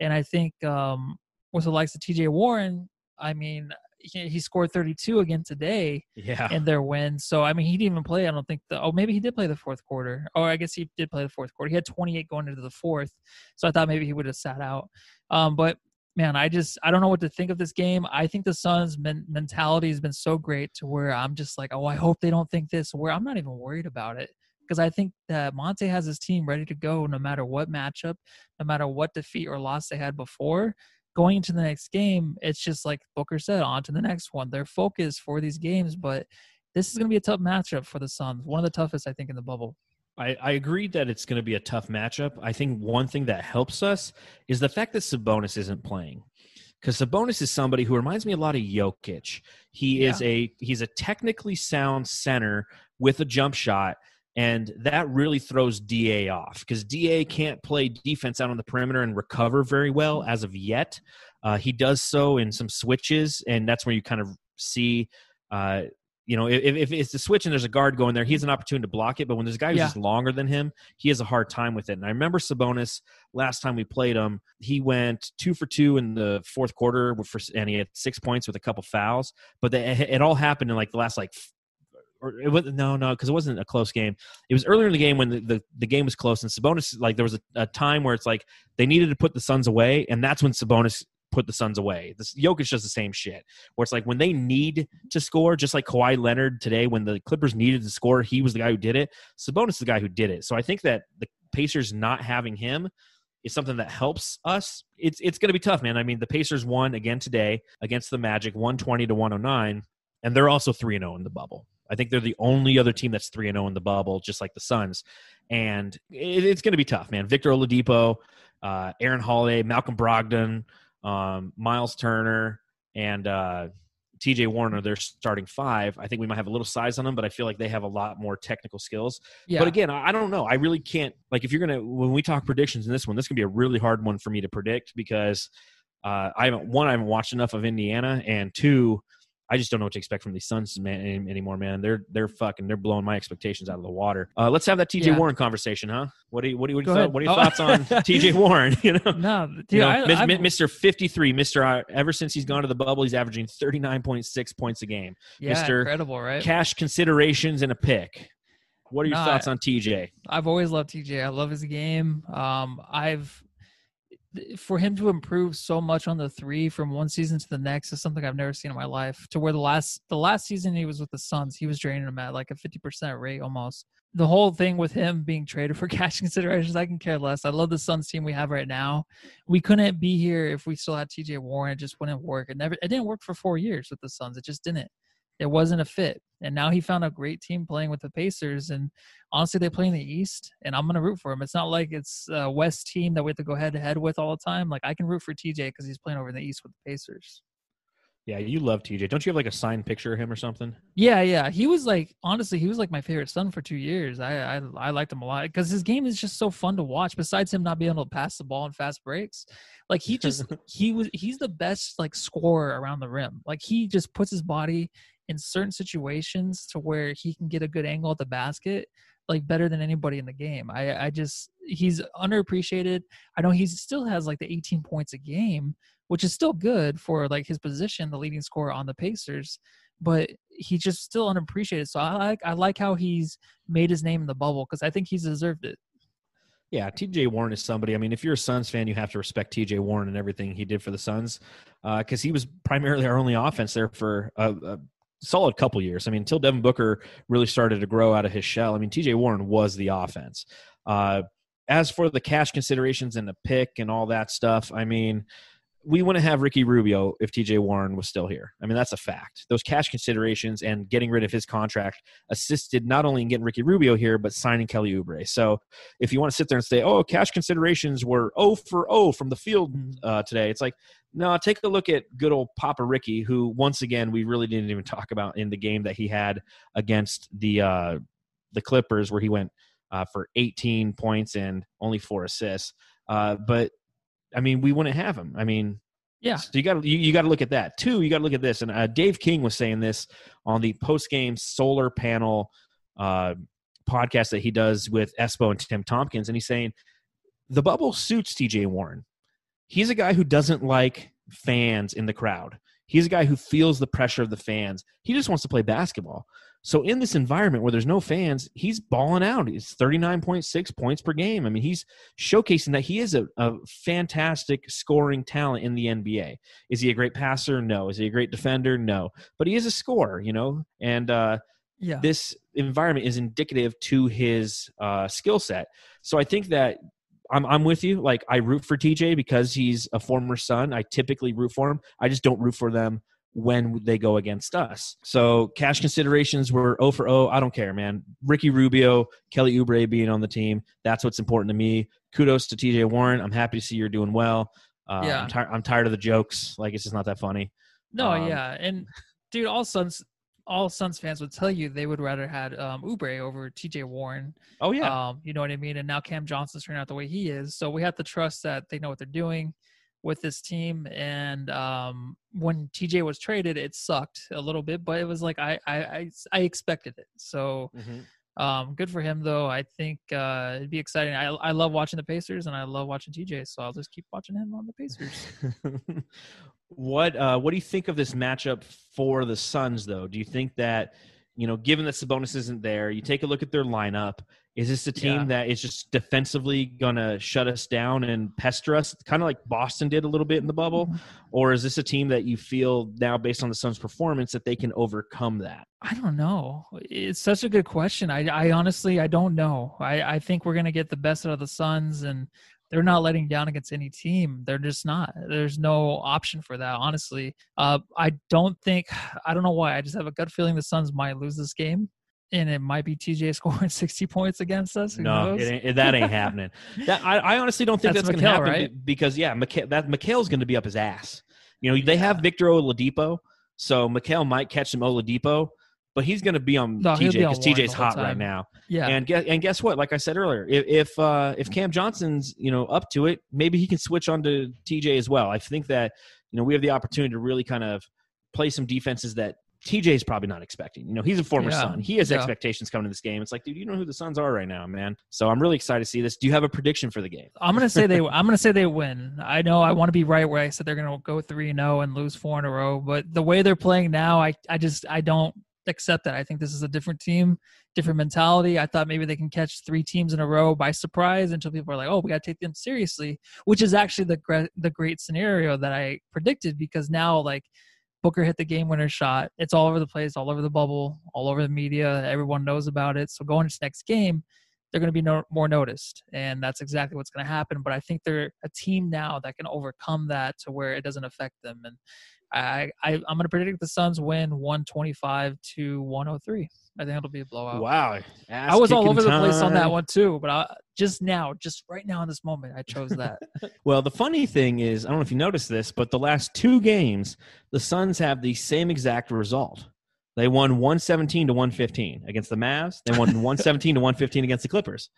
and I think um, with the likes of T.J. Warren, I mean, he, he scored 32 again today Yeah. in their win. So I mean, he didn't even play. I don't think the. Oh, maybe he did play the fourth quarter. Or I guess he did play the fourth quarter. He had 28 going into the fourth. So I thought maybe he would have sat out. Um, but man, I just I don't know what to think of this game. I think the Suns' men- mentality has been so great to where I'm just like, oh, I hope they don't think this. Where I'm not even worried about it because I think that Monty has his team ready to go no matter what matchup, no matter what defeat or loss they had before. Going into the next game, it's just like Booker said, on to the next one. They're focused for these games, but this is going to be a tough matchup for the Suns. One of the toughest, I think, in the bubble. I, I agree that it's going to be a tough matchup. I think one thing that helps us is the fact that Sabonis isn't playing because Sabonis is somebody who reminds me a lot of Jokic. He yeah. is a he's a technically sound center with a jump shot, and that really throws Da off because Da can't play defense out on the perimeter and recover very well as of yet. Uh, he does so in some switches, and that's where you kind of see uh, you know, if, if it's a switch and there's a guard going there, he has an opportunity to block it. But when there's a guy who's yeah. just longer than him, he has a hard time with it. And I remember Sabonis last time we played him, he went two for two in the fourth quarter, for, and he had six points with a couple fouls. But the, it all happened in like the last like or it was no no because it wasn't a close game it was earlier in the game when the, the, the game was close and sabonis like there was a, a, time where it's like they needed to put the suns away and that's when sabonis put the Suns away. This Jokic does the same shit. Where it's like when they need to score, just like Kawhi Leonard today, when the Clippers needed to score, he was the guy who did it. Sabonis is the guy who did it. So I think that the Pacers not having him is something that helps us. It's it's going to be tough, man. I mean, the Pacers won again today against the Magic, one twenty to one hundred nine, and they're also three and zero oh in the bubble. I think they're the only other team that's three and zero oh in the bubble, just like the Suns. And it, it's going to be tough, man. Victor Oladipo, uh, Aaron Holiday, Malcolm Brogdon um, Miles Turner and uh, TJ Warren, they're starting five. I think we might have a little size on them, but I feel like they have a lot more technical skills. Yeah. But again, I don't know. I really can't like if you're gonna when we talk predictions in this one, this can be a really hard one for me to predict because uh, I haven't one, I haven't watched enough of Indiana, and two, I just don't know what to expect from these Suns man, anymore, man. They're they're fucking they're blowing my expectations out of the water. Uh, let's have that TJ yeah. Warren conversation, huh? What do you what do you, what, you what are your oh. thoughts on TJ Warren? You know, no, dude, you know, I, Mr. Fifty Three, Mr. Uh, ever since he's gone to the bubble, he's averaging thirty nine point six points a game. Yeah, Mr. incredible, right? Cash considerations and a pick. What are your no, thoughts on TJ? I've always loved TJ. I love his game. Um, I've for him to improve so much on the three from one season to the next is something I've never seen in my life. To where the last the last season he was with the Suns, he was draining them at like a fifty percent rate almost. The whole thing with him being traded for cash considerations, I can care less. I love the Suns team we have right now. We couldn't be here if we still had TJ Warren. It just wouldn't work. It never it didn't work for four years with the Suns. It just didn't it wasn't a fit. And now he found a great team playing with the Pacers. And honestly, they play in the East, and I'm going to root for him. It's not like it's a West team that we have to go head to head with all the time. Like, I can root for TJ because he's playing over in the East with the Pacers. Yeah, you love TJ. Don't you have like a signed picture of him or something? Yeah, yeah. He was like honestly, he was like my favorite son for two years. I I, I liked him a lot because his game is just so fun to watch. Besides him not being able to pass the ball in fast breaks, like he just he was he's the best like scorer around the rim. Like he just puts his body in certain situations to where he can get a good angle at the basket like better than anybody in the game. I I just he's underappreciated. I know he still has like the 18 points a game, which is still good for like his position, the leading scorer on the Pacers, but he's just still unappreciated. So I like I like how he's made his name in the bubble because I think he's deserved it. Yeah, TJ Warren is somebody. I mean, if you're a Suns fan, you have to respect TJ Warren and everything he did for the Suns, because uh, he was primarily our only offense there for a, a solid couple years. I mean, until Devin Booker really started to grow out of his shell. I mean, TJ Warren was the offense. Uh, as for the cash considerations and the pick and all that stuff, I mean, we wouldn't have Ricky Rubio if TJ Warren was still here. I mean, that's a fact. Those cash considerations and getting rid of his contract assisted not only in getting Ricky Rubio here, but signing Kelly Oubre. So if you want to sit there and say, oh, cash considerations were O for O from the field uh, today, it's like, no, take a look at good old Papa Ricky, who once again we really didn't even talk about in the game that he had against the uh, the Clippers, where he went uh, for 18 points and only four assists. Uh, but I mean, we wouldn't have him. I mean, yeah. So you got you, you got to look at that. Two, you got to look at this. And uh, Dave King was saying this on the post game solar panel uh, podcast that he does with Espo and Tim Tompkins, and he's saying the bubble suits T.J. Warren. He's a guy who doesn't like fans in the crowd. He's a guy who feels the pressure of the fans. He just wants to play basketball. So in this environment where there's no fans, he's balling out. He's 39.6 points per game. I mean, he's showcasing that he is a, a, fantastic scoring talent in the NBA. Is he a great passer? No. Is he a great defender? No. But he is a scorer, you know. And uh, Yeah. this environment is indicative to his uh, skill set. So I think that I'm I'm with you. Like I root for TJ because he's a former son. I typically root for him. I just don't root for them when they go against us. So cash considerations were 0 for 0. I don't care, man. Ricky Rubio, Kelly Oubre being on the team. That's what's important to me. Kudos to TJ Warren. I'm happy to see you're doing well. Uh, Yeah. I'm, tir- I'm tired of the jokes. Like it's just not that funny. No, Um, yeah, and dude, all Suns, all Suns fans would tell you they would rather had um, Oubre over T.J. Warren. Oh yeah. Um, you know what I mean? And now Cam Johnson's turning out the way he is, so we have to trust that they know what they're doing with this team. And um, when TJ was traded, it sucked a little bit, but it was like I I I, I expected it. So Mhm. um, good for him though. I think uh, it'd be exciting. I I love watching the Pacers and I love watching TJ, so I'll just keep watching him on the Pacers. what uh, what do you think of this matchup for the Suns, though? Do you think that you know, given that Sabonis isn't there, you take a look at their lineup. Is this a team Yeah. that is just defensively gonna shut us down and pester us, kind of like Boston did a little bit in the bubble, or is this a team that you feel now, based on the Suns' performance, that they can overcome that? I don't know. It's such a good question. I, I honestly, I don't know. I, I think we're gonna get the best out of the Suns, and they're not letting down against any team. They're just not. There's no option for that. Honestly, uh, I don't think. I don't know why. I just have a gut feeling the Suns might lose this game, and it might be TJ scoring 60 points against us. Who No, knows? it ain't, that ain't happening. That I, I honestly don't think That's that's, going to happen right? because yeah, Mikal, that Mikal's going to be up his ass. You know, they have Victor Oladipo, so Mikal might catch some Oladipo, but he's going to be on No, TJ because TJ's hot right now. yeah. And guess, and guess what? Like I said earlier, if if, uh, if Cam Johnson's you know up to it, maybe he can switch on to TJ as well. I think that you know we have the opportunity to really kind of play some defenses that TJ's probably not expecting. You know, he's a former Yeah. Sun. He has Yeah. expectations coming to this game. It's like, dude, you know who the Suns are right now, man. So I'm really excited to see this. Do you have a prediction for the game? I'm gonna say they. I'm gonna say they win. I know I want to be right where I said they're gonna go three and zero and lose four in a row, but the way they're playing now, I I just I don't accept that. I think this is a different team, different mentality. I thought maybe they can catch three teams in a row by surprise until people are like, oh, we got to take them seriously, which is actually the the great scenario that I predicted because now like. Booker hit the game winner shot. It's all over the place, all over the bubble, all over the media. Everyone knows about it. So going into next game, they're going to be no, more noticed, and that's exactly what's going to happen. But I think they're a team now that can overcome that to where it doesn't affect them. And I, I I'm going to predict the Suns win 125 to 103. I think it'll be a blowout. Wow, I was all over the place on that one too, but I, just now, just right now in this moment, I chose that. Well, the funny thing is, I don't know if you noticed this, but the last two games, the Suns have the same exact result. They won 117 to 115 against the Mavs. They won 117 to 115 against the Clippers.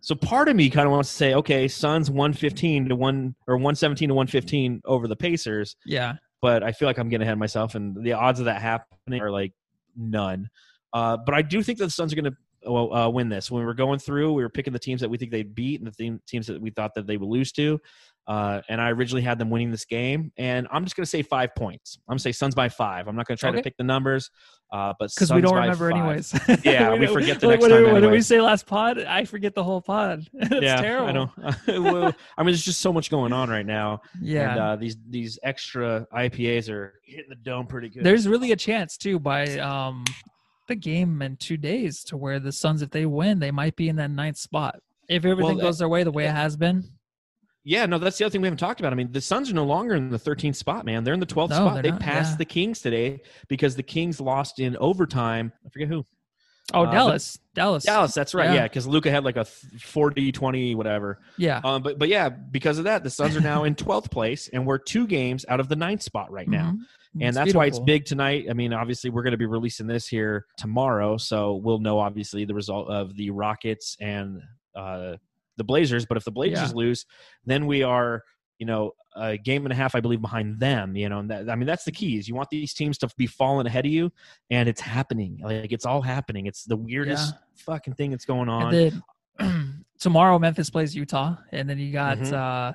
So part of me kind of wants to say, okay, Suns 115 to 1 or 117 to 115 over the Pacers, yeah, but I feel like I'm getting ahead of myself and the odds of that happening are like none. Uh, but I do think that the Suns are going to uh, win this. When we were going through, we were picking the teams that we think they'd beat and the theme, teams that we thought that they would lose to. Uh, and I originally had them winning this game, and I'm just going to say five points. I'm going to say Suns by five. I'm not going to try Okay. to pick the numbers, uh, but because we don't remember five. anyways. Yeah, we forget the what, next what, time What did we say last pod? I forget the whole pod. it's yeah, terrible. I know. well, I mean, there's just so much going on right now, Yeah. and uh, these these extra IPAs are hitting the dome pretty good. There's really a chance too by um the game in two days to where the Suns, if they win, they might be in that ninth spot. If everything Well, goes their way the way it has been. Yeah, no, that's the other thing we haven't talked about. I mean, the Suns are no longer in the 13th spot, man. They're in the 12th No, spot. they're not, passed yeah. the Kings today because the Kings lost in overtime. I forget who. Oh, Uh, Dallas. Dallas. Dallas, that's right. Yeah. Yeah, because Luka had like a 40, 20, whatever. Yeah. Um, but but yeah, because of that, the Suns are now in 12th place, and we're two games out of the ninth spot right now. Mhm. And It's that's why it's big tonight. I mean, obviously, we're going to be releasing this here tomorrow, so we'll know obviously the result of the Rockets and uh, the Blazers. But if the Blazers Yeah. lose, then we are, you know, a game and a half, I believe, behind them. You know, and that, I mean, that's the key. Is you want these teams to be falling ahead of you, and it's happening. Like it's all happening. It's the weirdest fucking thing that's going on. And tomorrow Memphis plays Utah, and then you got Mhm. uh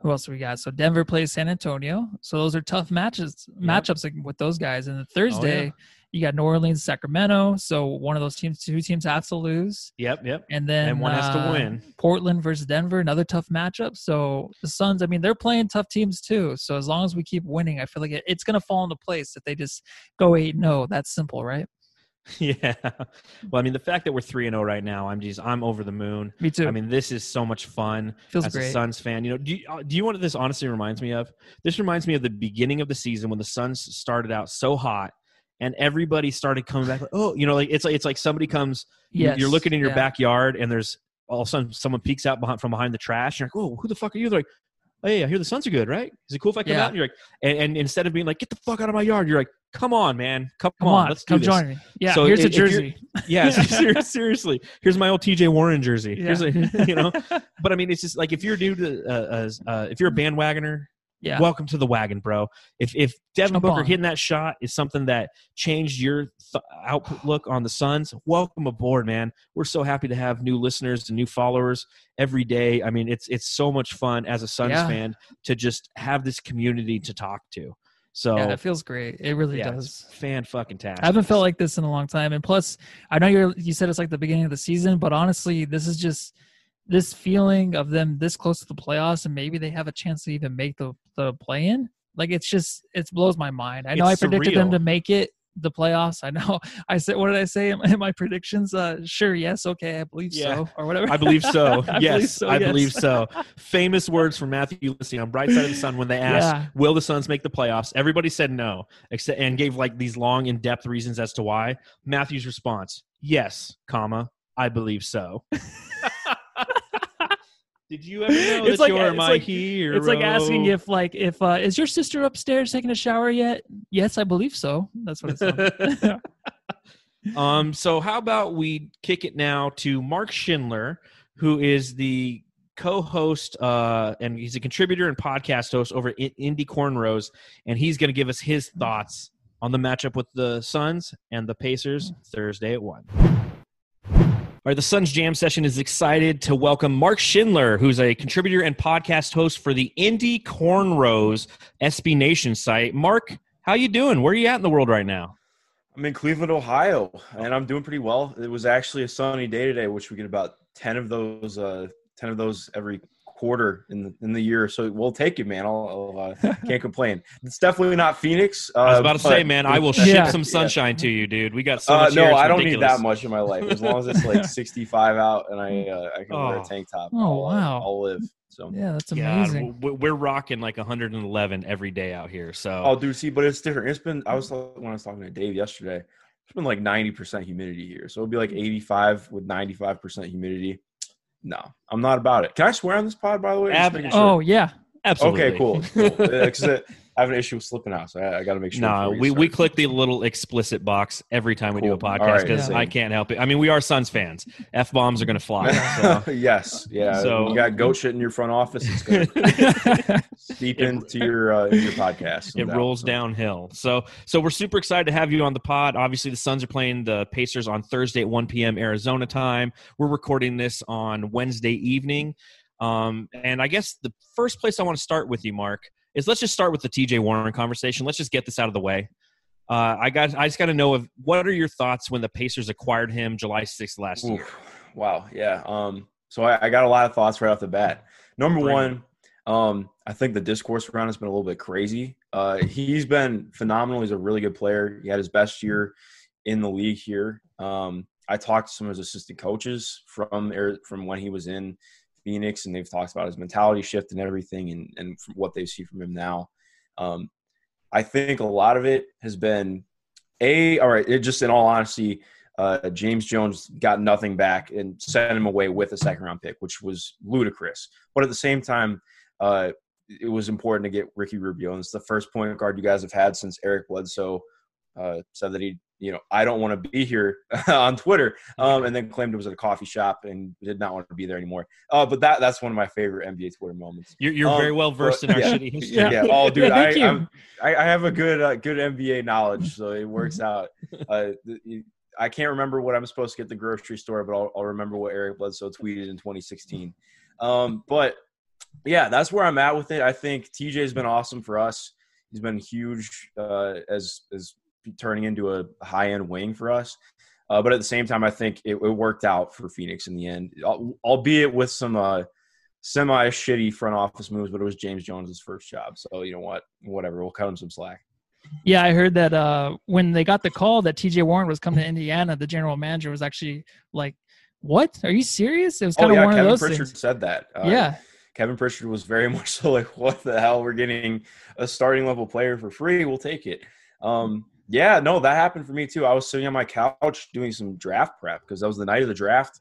who else we got? So Denver plays San Antonio. So those are tough matches matchups with those guys. And then Thursday you got New Orleans, Sacramento. So one of those teams, two teams have to lose. Yep, yep. And then And one has to uh, win. Portland versus Denver, another tough matchup. So the Suns, I mean, they're playing tough teams too. So as long as we keep winning, I feel like it, it's going to fall into place if they just go eight. No, that's simple, right? Yeah. Well, I mean, the fact that we're three and zero right now, I'm just I'm over the moon. Me too. I mean, this is so much fun. Feels as a great. Suns fan, you know, do you, uh, do you know this honestly reminds me of? This reminds me of the beginning of the season when the Suns started out so hot, and everybody started coming back. Like, oh, you know, like it's like it's like somebody comes. Yes, You're looking in your yeah. backyard, and there's all of a sudden someone peeks out behind, from behind the trash. And you're like, oh, who the fuck are you? They're like. Hey, I hear the Suns are good, right? Is it cool if I come Yeah. out? And you're like, and, and instead of being like, "Get the fuck out of my yard," you're like, "Come on, man, come, Come on, on, let's come this." join me. Yeah, So here's if- a jersey. Yeah, ser- seriously. Here's my old TJ Warren jersey. Yeah. Here's a, you know, but I mean, it's just like if you're new to, uh, as, uh, if you're a bandwagoner, yeah. welcome to the wagon, bro. If if Devin Jump Booker on. hitting that shot is something that changed your th- outlook on the Suns, welcome aboard, man. We're so happy to have new listeners and new followers every day. I mean, it's it's so much fun as a Suns Yeah. fan to just have this community to talk to. So yeah, it feels great. It really yeah, does. fan fucking tastic. I haven't felt like this in a long time. And plus, I know you're you said it's like the beginning of the season, but honestly, this is just this feeling of them this close to the playoffs and maybe they have a chance to even make the the play in. Like it's just it blows my mind. I know It's I predicted them to make it the playoffs. I know I said what did I say in my, in my predictions? Uh sure, yes, okay, I believe Yeah. so. Or whatever. I believe so. I yes, believe so, I yes. believe so. Famous words from Matthew Lissy on Bright Side of the Sun when they asked, Yeah. "Will the Suns make the playoffs?" Everybody said no, except and gave like these long, in-depth reasons as to why. Matthew's response: "Yes, comma, I believe so." Did you ever know It's that like- you're it's my like- hero? It's like asking if like if uh is your sister upstairs taking a shower yet? Yes, I believe so. That's what it sounds. Um, so how about we kick it now to Mark Schindler, who is the co-host uh, and he's a contributor and podcast host over at Indy Cornrows, and he's going to give us his thoughts on the matchup with the Suns and the Pacers Thursday at one. All right, the Suns Jam session is excited to welcome Mark Schindler, who's a contributor and podcast host for the Indy Cornrows SB Nation site. Mark, how you doing? Where are you at in the world right now? I'm in Cleveland, Ohio, and I'm doing pretty well. It was actually a sunny day today, which we get about ten of those, uh, ten of those every quarter in the in the year. So we'll take it, man. I'll, I'll uh, can't complain. It's definitely not Phoenix. Uh, I was about to say, man, I will ship Yeah. some sunshine to you, dude. We got so Uh, no, I don't need that much in my life. As long as it's like 65 out and I uh, I can wear Oh. a tank top. Oh, I'll, uh, wow. I'll live. So. yeah, that's Yeah, amazing. w- we're rocking like 111 every day out here. So Oh, dude, see, but it's different. It's been. I was when I was talking to Dave yesterday. It's been like 90% humidity here, so it'll be like 85 with 95% humidity. No, I'm not about it. Can I swear on this pod, by the way? Ab- sure. Oh yeah. absolutely. okay, cool. cool. I have an issue with slipping out, so I, I got to make sure. No, we, we click the little explicit box every time we do a Cool. Podcast right, because yeah. I can't help it. I mean, we are Suns fans. F bombs are going to fly. So. yes, yeah. So- you got goat shit in your front office. It's going to seep It- into your uh, your podcast. it rolls So- downhill. So so we're super excited to have you on the pod. Obviously, the Suns are playing the Pacers on Thursday at 1 p.m. Arizona time. We're recording this on Wednesday evening. Um, and I guess the first place I want to start with you, Mark, is let's just start with the TJ Warren conversation. Let's just get this out of the way. Uh, I got I just got to know of what are your thoughts when the Pacers acquired him July 6th last year? Wow. Yeah. Um, so I, I got a lot of thoughts right off the bat. Number one, um, I think the discourse around has been a little bit crazy. Uh, he's been phenomenal. He's a really good player. He had his best year in the league here. Um, I talked to some of his assistant coaches from Ari- from when he was in Phoenix, and they've talked about his mentality shift and everything, and and from what they see from him now. Um, I think a lot of it has been a all right. It just in all honesty, uh, James Jones got nothing back and sent him away with a second round pick, which was ludicrous. But at the same time, uh, it was important to get Ricky Rubio, and it's the first point guard you guys have had since Eric Bledsoe uh, said that he, you know, I don't want to be here on Twitter, um, and then claimed it was at a coffee shop and did not want to be there anymore. Uh, but that that's one of my favorite NBA Twitter moments. You're, you're Um, very well versed in our yeah. shitty history. Yeah. Yeah. Oh, dude, I, I'm, I I have a good uh, good NBA knowledge, so it works out. Uh, the- I can't remember what I'm supposed to get at the grocery store, but I'll, I'll remember what Eric Bledsoe tweeted in 2016. Um, but yeah, that's where I'm at with it. I think TJ's been awesome for us. He's been huge uh, as as turning into a high end wing for us. Uh, but at the same time, I think it, it worked out for Phoenix in the end, albeit with some uh, semi shitty front office moves. But it was James Jones's first job, so you know what? Whatever, we'll cut him some slack. Yeah, I heard that uh, when they got the call that TJ Warren was coming to Indiana, the general manager was actually like, "What? Are you serious?" It was kind oh, of yeah, one Kevin of those Pritchard things. said that. Uh, yeah, Kevin Pritchard was very much so like, "What the hell? We're getting a starting level player for free. We'll take it." Um, yeah, no, that happened for me too. I was sitting on my couch doing some draft prep because that was the night of the draft,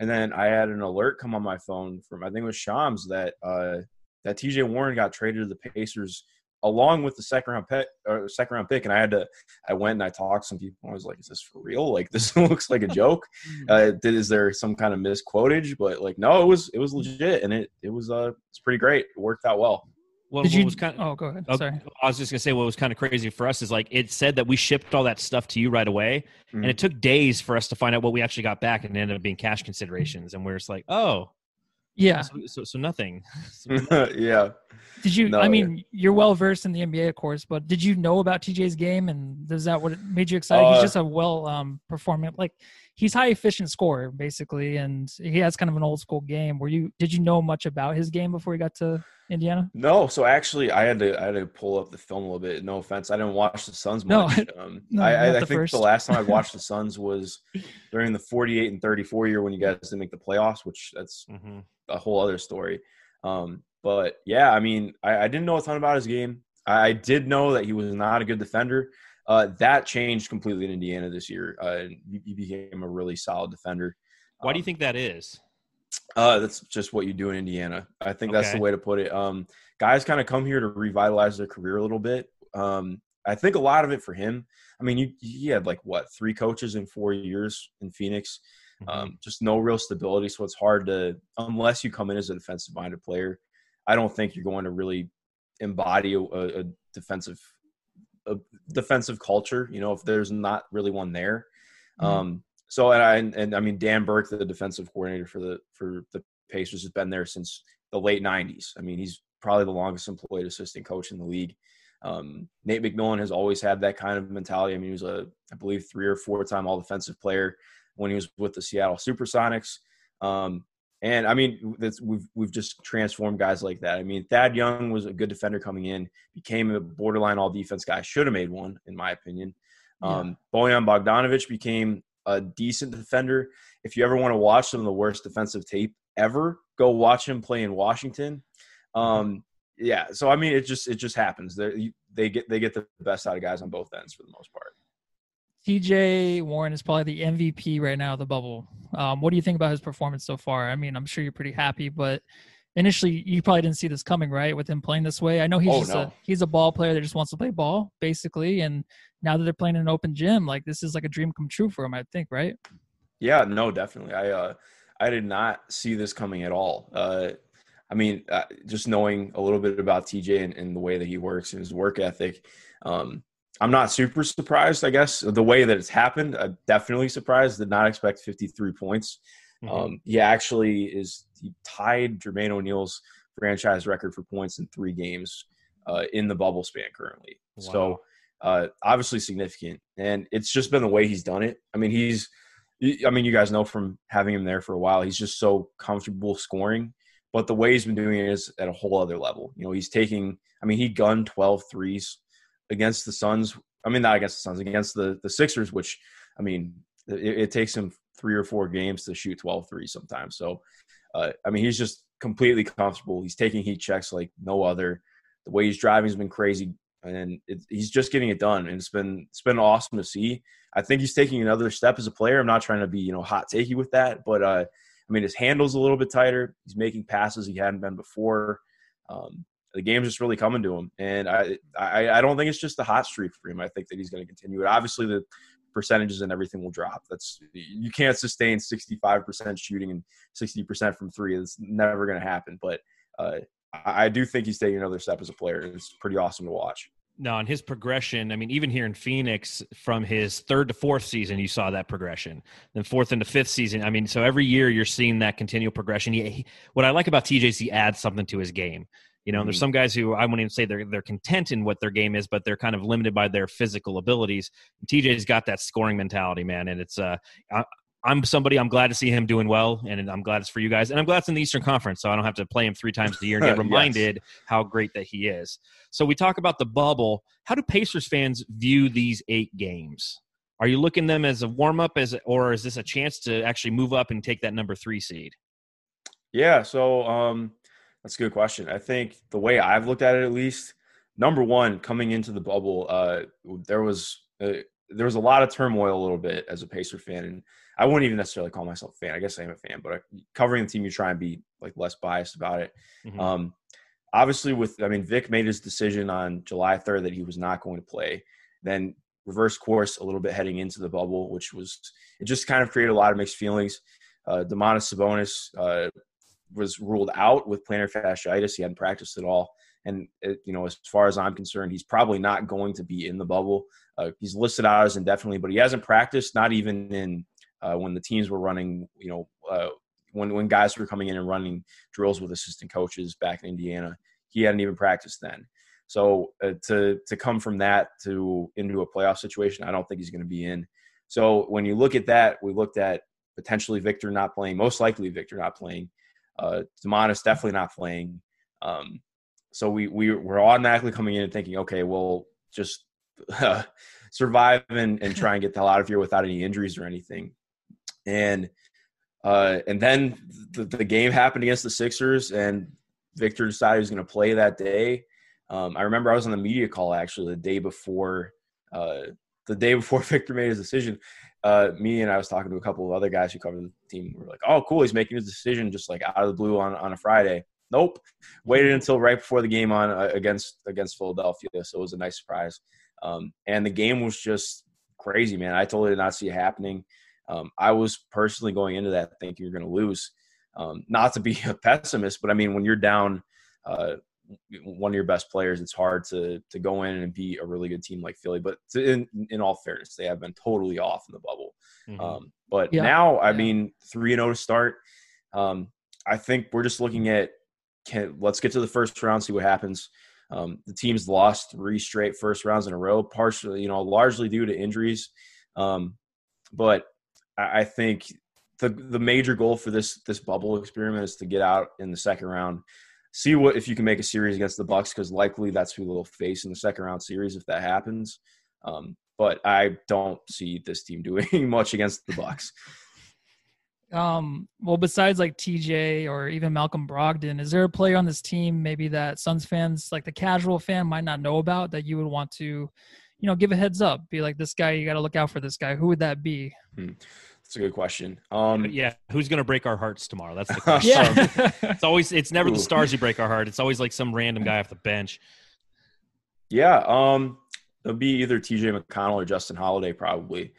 and then I had an alert come on my phone from I think it was Shams that uh, that T.J. Warren got traded to the Pacers along with the second round pick or second round pick, and I had to. I went and I talked to some people. I was like, "Is this for real? Like this looks like a joke. Uh, did, is there some kind of misquotage?" But like, no, it was it was legit, and it it was uh it's pretty great. It worked out well. Well, did what you? was kind of, oh, go ahead. Sorry. I was just gonna say what was kind of crazy for us is like it said that we shipped all that stuff to you right away, Mhm. and it took days for us to find out what we actually got back, and it ended up being cash considerations, and we're just like, oh, Yeah. so so, so nothing. yeah. Did you? No, I yeah. mean, you're well versed in the NBA, of course, but did you know about TJ's game, and is that what made you excited? he's Uh, just a well um, performing, like he's high efficient scorer basically, and he has kind of an old school game. Were you? Did you know much about his game before he got to Indiana? No, so actually, I had to I had to pull up the film a little bit. No offense, I didn't watch the Suns No, much. um, no, I, not I, I think first. the last time I watched the Suns was during the 48 and 34 year when you guys didn't make the playoffs, which that's Mhm. a whole other story. Um, but yeah, I mean, I, I didn't know a ton about his game. I, I did know that he was not a good defender. Uh, that changed completely in Indiana this year. Uh, he, became a really solid defender. Why do you Um, think that is? uh, that's just what you do in Indiana. I think that's the way to put it. Um, guys kind of come here to revitalize their career a little bit. Um, I think a lot of it for him. I mean, you he had like what three coaches in four years in Phoenix. Mhm. Um, just no real stability, so it's hard to unless you come in as a defensive minded player. I don't think you're going to really embody a, a defensive a defensive culture. You know, if there's not really one there. Mhm. Um, so and I and I mean Dan Burke, the defensive coordinator for the for the Pacers, has been there since the late '90s. I mean, he's probably the longest employed assistant coach in the league. Um, Nate McMillan has always had that kind of mentality. I mean, he was a, I believe, three or four time All Defensive player when he was with the Seattle SuperSonics. Um, and I mean, that's, we've we've just transformed guys like that. I mean, Thad Young was a good defender coming in, became a borderline all defense guy. Should have made one, in my opinion. Um, Bojan Bogdanovic became a decent defender. If you ever want to watch some of the worst defensive tape ever, go watch him play in Washington. Um, yeah, so I mean, it just it just happens. They get they get the best out of guys on both ends for the most part. TJ Warren is probably the MVP right now of the bubble. Um, what do you think about his performance so far? I mean, I'm sure you're pretty happy, but initially you probably didn't see this coming, right? With him playing this way. I know he's Oh, just no. a he's a ball player that just wants to play ball, basically. And now that they're playing in an open gym, like this is like a dream come true for him, I think, right? Yeah, no, definitely. I uh, I did not see this coming at all. Uh, I mean, uh, just knowing a little bit about TJ and, and the way that he works and his work ethic, um, I'm not super surprised. I guess the way that it's happened, I'm definitely surprised. Did not expect 53 points. Mhm. Um, he actually is he tied Jermaine O'Neal's franchise record for points in three games uh, in the bubble span currently. So uh, obviously significant, and it's just been the way he's done it. I mean, he's I mean, you guys know from having him there for a while, he's just so comfortable scoring. But the way he's been doing it is at a whole other level. You know, he's taking. I mean, he gunned 12 threes against the Suns. I mean, not against the Suns, against the the Sixers, which I mean, it, it takes him three or four games to shoot 12 threes sometimes. So, uh, I mean, he's just completely comfortable. He's taking heat checks like no other. The way he's driving has been crazy, and it, he's just getting it done. And it's been it's been awesome to see. I think he's taking another step as a player. I'm not trying to be you know hot takey with that, but uh, I mean his handle's a little bit tighter. He's making passes he hadn't been before. Um, the game's just really coming to him, and I, I I don't think it's just a hot streak for him. I think that he's going to continue it. Obviously, the percentages and everything will drop. That's you can't sustain 65% shooting and 60% from three. It's never going to happen. But uh, I, I do think he's taking another step as a player. It's pretty awesome to watch. No, and his progression, I mean, even here in Phoenix, from his third to fourth season, you saw that progression. Then fourth into fifth season, I mean, so every year you're seeing that continual progression. He, he- what I like about TJ is he adds something to his game. You know, and there's Mhm. some guys who I wouldn't even say they're they're content in what their game is, but they're kind of limited by their physical abilities. And TJ's got that scoring mentality, man, and it's uh, I, I'm somebody. I'm glad to see him doing well, and I'm glad it's for you guys, and I'm glad it's in the Eastern Conference, so I don't have to play him three times a year and get reminded yes. how great that he is. So we talk about the bubble. How do Pacers fans view these eight games? Are you looking them as a warm up, as or is this a chance to actually move up and take that number three seed? Yeah, so um, that's a good question. I think the way I've looked at it, at least, number one, coming into the bubble, uh, there was uh, there was a lot of turmoil a little bit as a Pacer fan, and I wouldn't even necessarily call myself a fan. I guess I am a fan, but covering the team, you try and be like less biased about it. Mm-hmm. Um, obviously, with I mean, Vic made his decision on July 3rd that he was not going to play. Then reverse course a little bit heading into the bubble, which was it just kind of created a lot of mixed feelings. Uh, Domantas Sabonis uh, was ruled out with plantar fasciitis. He hadn't practiced at all, and it, you know, as far as I'm concerned, he's probably not going to be in the bubble. Uh, he's listed out as indefinitely, but he hasn't practiced, not even in uh, when the teams were running, you know, uh, when when guys were coming in and running drills with assistant coaches back in Indiana, he hadn't even practiced then. So uh, to to come from that to into a playoff situation, I don't think he's going to be in. So when you look at that, we looked at potentially Victor not playing, most likely Victor not playing, uh, Demonis definitely not playing. Um, so we we were automatically coming in and thinking, okay, well, just uh, survive and, and try and get the hell out of here without any injuries or anything and uh, and then the, the, game happened against the Sixers, and Victor decided he was going to play that day. Um, I remember I was on the media call actually the day before uh, the day before Victor made his decision. Uh, me and I was talking to a couple of other guys who covered the team. We were like, "Oh, cool! He's making his decision just like out of the blue on, on a Friday." Nope, waited until right before the game on uh, against against Philadelphia, so it was a nice surprise. Um, and the game was just crazy, man. I totally did not see it happening. Um, I was personally going into that thinking you're going to lose. Um, not to be a pessimist, but I mean, when you're down uh, one of your best players, it's hard to to go in and be a really good team like Philly. But to, in in all fairness, they have been totally off in the bubble. Mm-hmm. Um, but yeah. now, I yeah. mean, three and zero oh to start. Um, I think we're just looking at can let's get to the first round, see what happens. Um, the team's lost three straight first rounds in a row, partially, you know, largely due to injuries. Um, but I think the the major goal for this this bubble experiment is to get out in the second round, see what if you can make a series against the Bucks because likely that's who they'll face in the second round series if that happens. Um, but I don't see this team doing much against the Bucks. Um, well, besides like TJ or even Malcolm Brogdon, is there a player on this team maybe that Suns fans, like the casual fan, might not know about that you would want to, you know, give a heads up? Be like, this guy, you got to look out for this guy. Who would that be? Hmm. That's a good question. Um, yeah, who's going to break our hearts tomorrow? That's the question. yeah. it's always it's never Ooh. the stars who break our heart. It's always like some random guy off the bench. Yeah, um, it'll be either T.J. McConnell or Justin Holiday probably.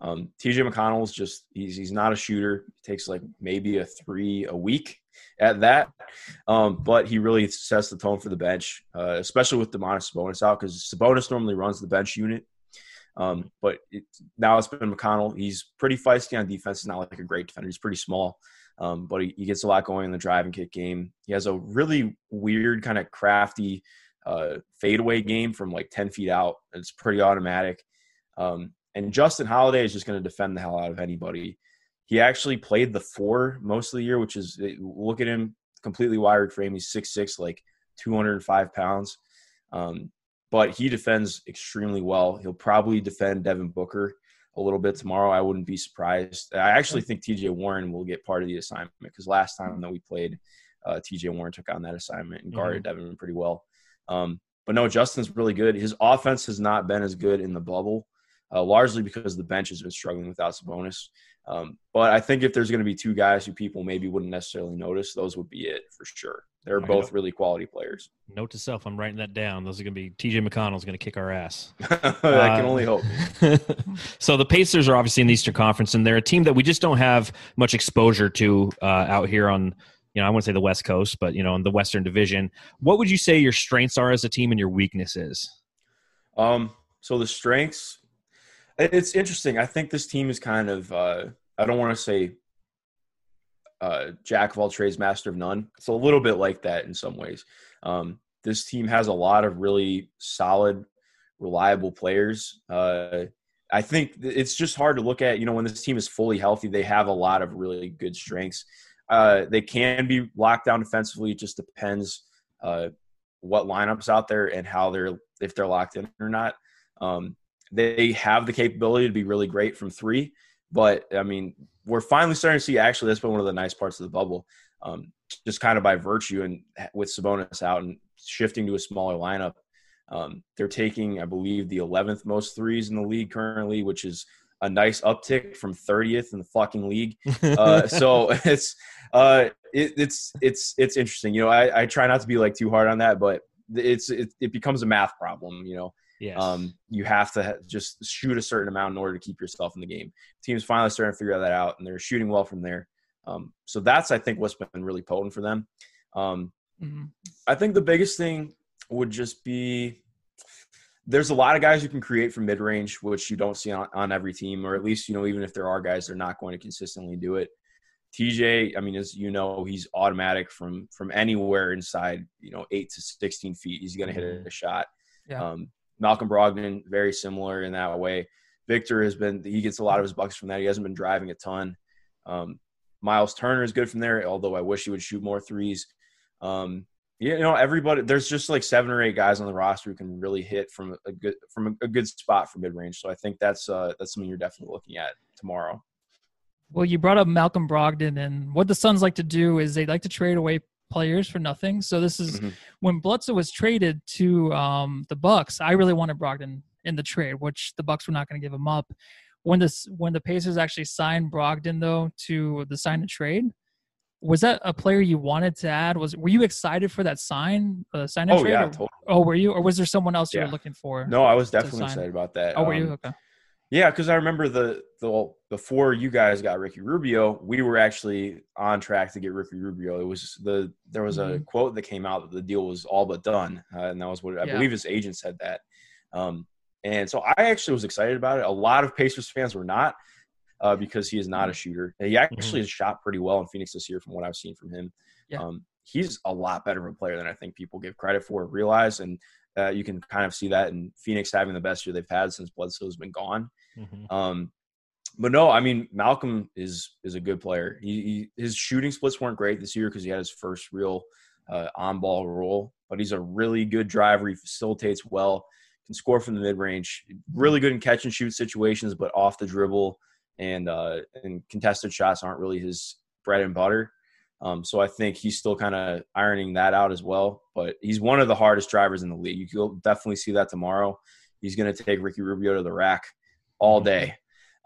Um, T.J. McConnell's just he's he's not a shooter. He takes like maybe a three a week at that, um, but he really sets the tone for the bench, uh, especially with Domantas Sabonis out because Sabonis normally runs the bench unit. Um, but it, now it's been McConnell. He's pretty feisty on defense. He's not like a great defender. He's pretty small, um, but he, he, gets a lot going in the drive and kick game. He has a really weird, kind of crafty uh, fadeaway game from like 10 feet out. It's pretty automatic. Um, and Justin Holiday is just going to defend the hell out of anybody. He actually played the four most of the year, which is look at him completely wired frame. He's six six, like 205 pounds. Um, but he defends extremely well. He'll probably defend Devin Booker a little bit tomorrow. I wouldn't be surprised. I actually think TJ Warren will get part of the assignment because last time that we played, uh, TJ Warren took on that assignment and guarded mm-hmm. Devin pretty well. Um, but no, Justin's really good. His offense has not been as good in the bubble, uh, largely because the bench has been struggling without Sabonis. Um, but I think if there's going to be two guys who people maybe wouldn't necessarily notice, those would be it for sure. They're both really quality players. Note to self: I'm writing that down. Those are going to be T.J. McConnell's going to kick our ass. I uh, can only hope. so the Pacers are obviously in the Eastern Conference, and they're a team that we just don't have much exposure to uh, out here on. You know, I wouldn't say the West Coast, but you know, in the Western Division. What would you say your strengths are as a team and your weaknesses? Um. So the strengths, it's interesting. I think this team is kind of. Uh, I don't want to say uh, jack of all trades, master of none. It's a little bit like that in some ways. Um, this team has a lot of really solid, reliable players. Uh, I think it's just hard to look at. You know, when this team is fully healthy, they have a lot of really good strengths. Uh, they can be locked down defensively. It just depends uh, what lineups out there and how they're if they're locked in or not. Um, they have the capability to be really great from three, but I mean, we're finally starting to see. Actually, that's been one of the nice parts of the bubble, um, just kind of by virtue and with Sabonis out and shifting to a smaller lineup. Um, they're taking, I believe, the 11th most threes in the league currently, which is a nice uptick from 30th in the fucking league. Uh, so it's uh, it, it's it's it's interesting. You know, I, I try not to be like too hard on that, but it's it, it becomes a math problem. You know, Yes. um, you have to ha- just shoot a certain amount in order to keep yourself in the game. Teams finally starting to figure that out, and they're shooting well from there. Um, so that's I think what's been really potent for them. Um, Mhm. I think the biggest thing would just be there's a lot of guys who can create from mid range, which you don't see on, on every team, or at least you know even if there are guys, they're not going to consistently do it. TJ, I mean, as you know, he's automatic from from anywhere inside, you know, eight to sixteen feet. He's going to hit a shot. Yeah. Um, Malcolm Brogdon, very similar in that way. Victor has been he gets a lot of his bucks from that. He hasn't been driving a ton. Um, Miles Turner is good from there, although I wish he would shoot more threes. Um, you know, everybody. There's just like seven or eight guys on the roster who can really hit from a good from a, good spot for mid range. So I think that's uh, that's something you're definitely looking at tomorrow. Well, you brought up Malcolm Brogdon, and what the Suns like to do is they like to trade away players for nothing. So this is Mhm. when Bledsoe was traded to um, the Bucks. I really wanted Brogdon in the trade, which the Bucks were not going to give him up. When this when the Pacers actually signed Brogdon though to the sign and trade, was that a player you wanted to add? Was were you excited for that sign uh, sign and Oh trade? yeah, or, totally. oh, were you, or was there someone else you Yeah. were looking for? No, I was definitely excited about that. Oh, were you Um, okay? Yeah, because I remember the the before you guys got Ricky Rubio, we were actually on track to get Ricky Rubio. It was the there was a Mhm. quote that came out that the deal was all but done, uh, and that was what I Yeah. believe his agent said that. Um, and so I actually was excited about it. A lot of Pacers fans were not uh, because he is not Mm-hmm. a shooter. He actually has shot pretty well in Phoenix this year, from what I've seen from him. Yeah. Um, he's a lot better of a player than I think people give credit for, or realize, and uh, you can kind of see that in Phoenix having the best year they've had since Bledsoe's been gone. Mhm. Um, but no, I mean Malcolm is is a good player. He, he his shooting splits weren't great this year because he had his first real uh, on ball role, but he's a really good driver. He facilitates well, can score from the mid range. Really good in catch and shoot situations, but off the dribble and uh, and contested shots aren't really his bread and butter. Um, so I think he's still kind of ironing that out as well. But he's one of the hardest drivers in the league. You will definitely see that tomorrow. He's going to take Ricky Rubio to the rack all day.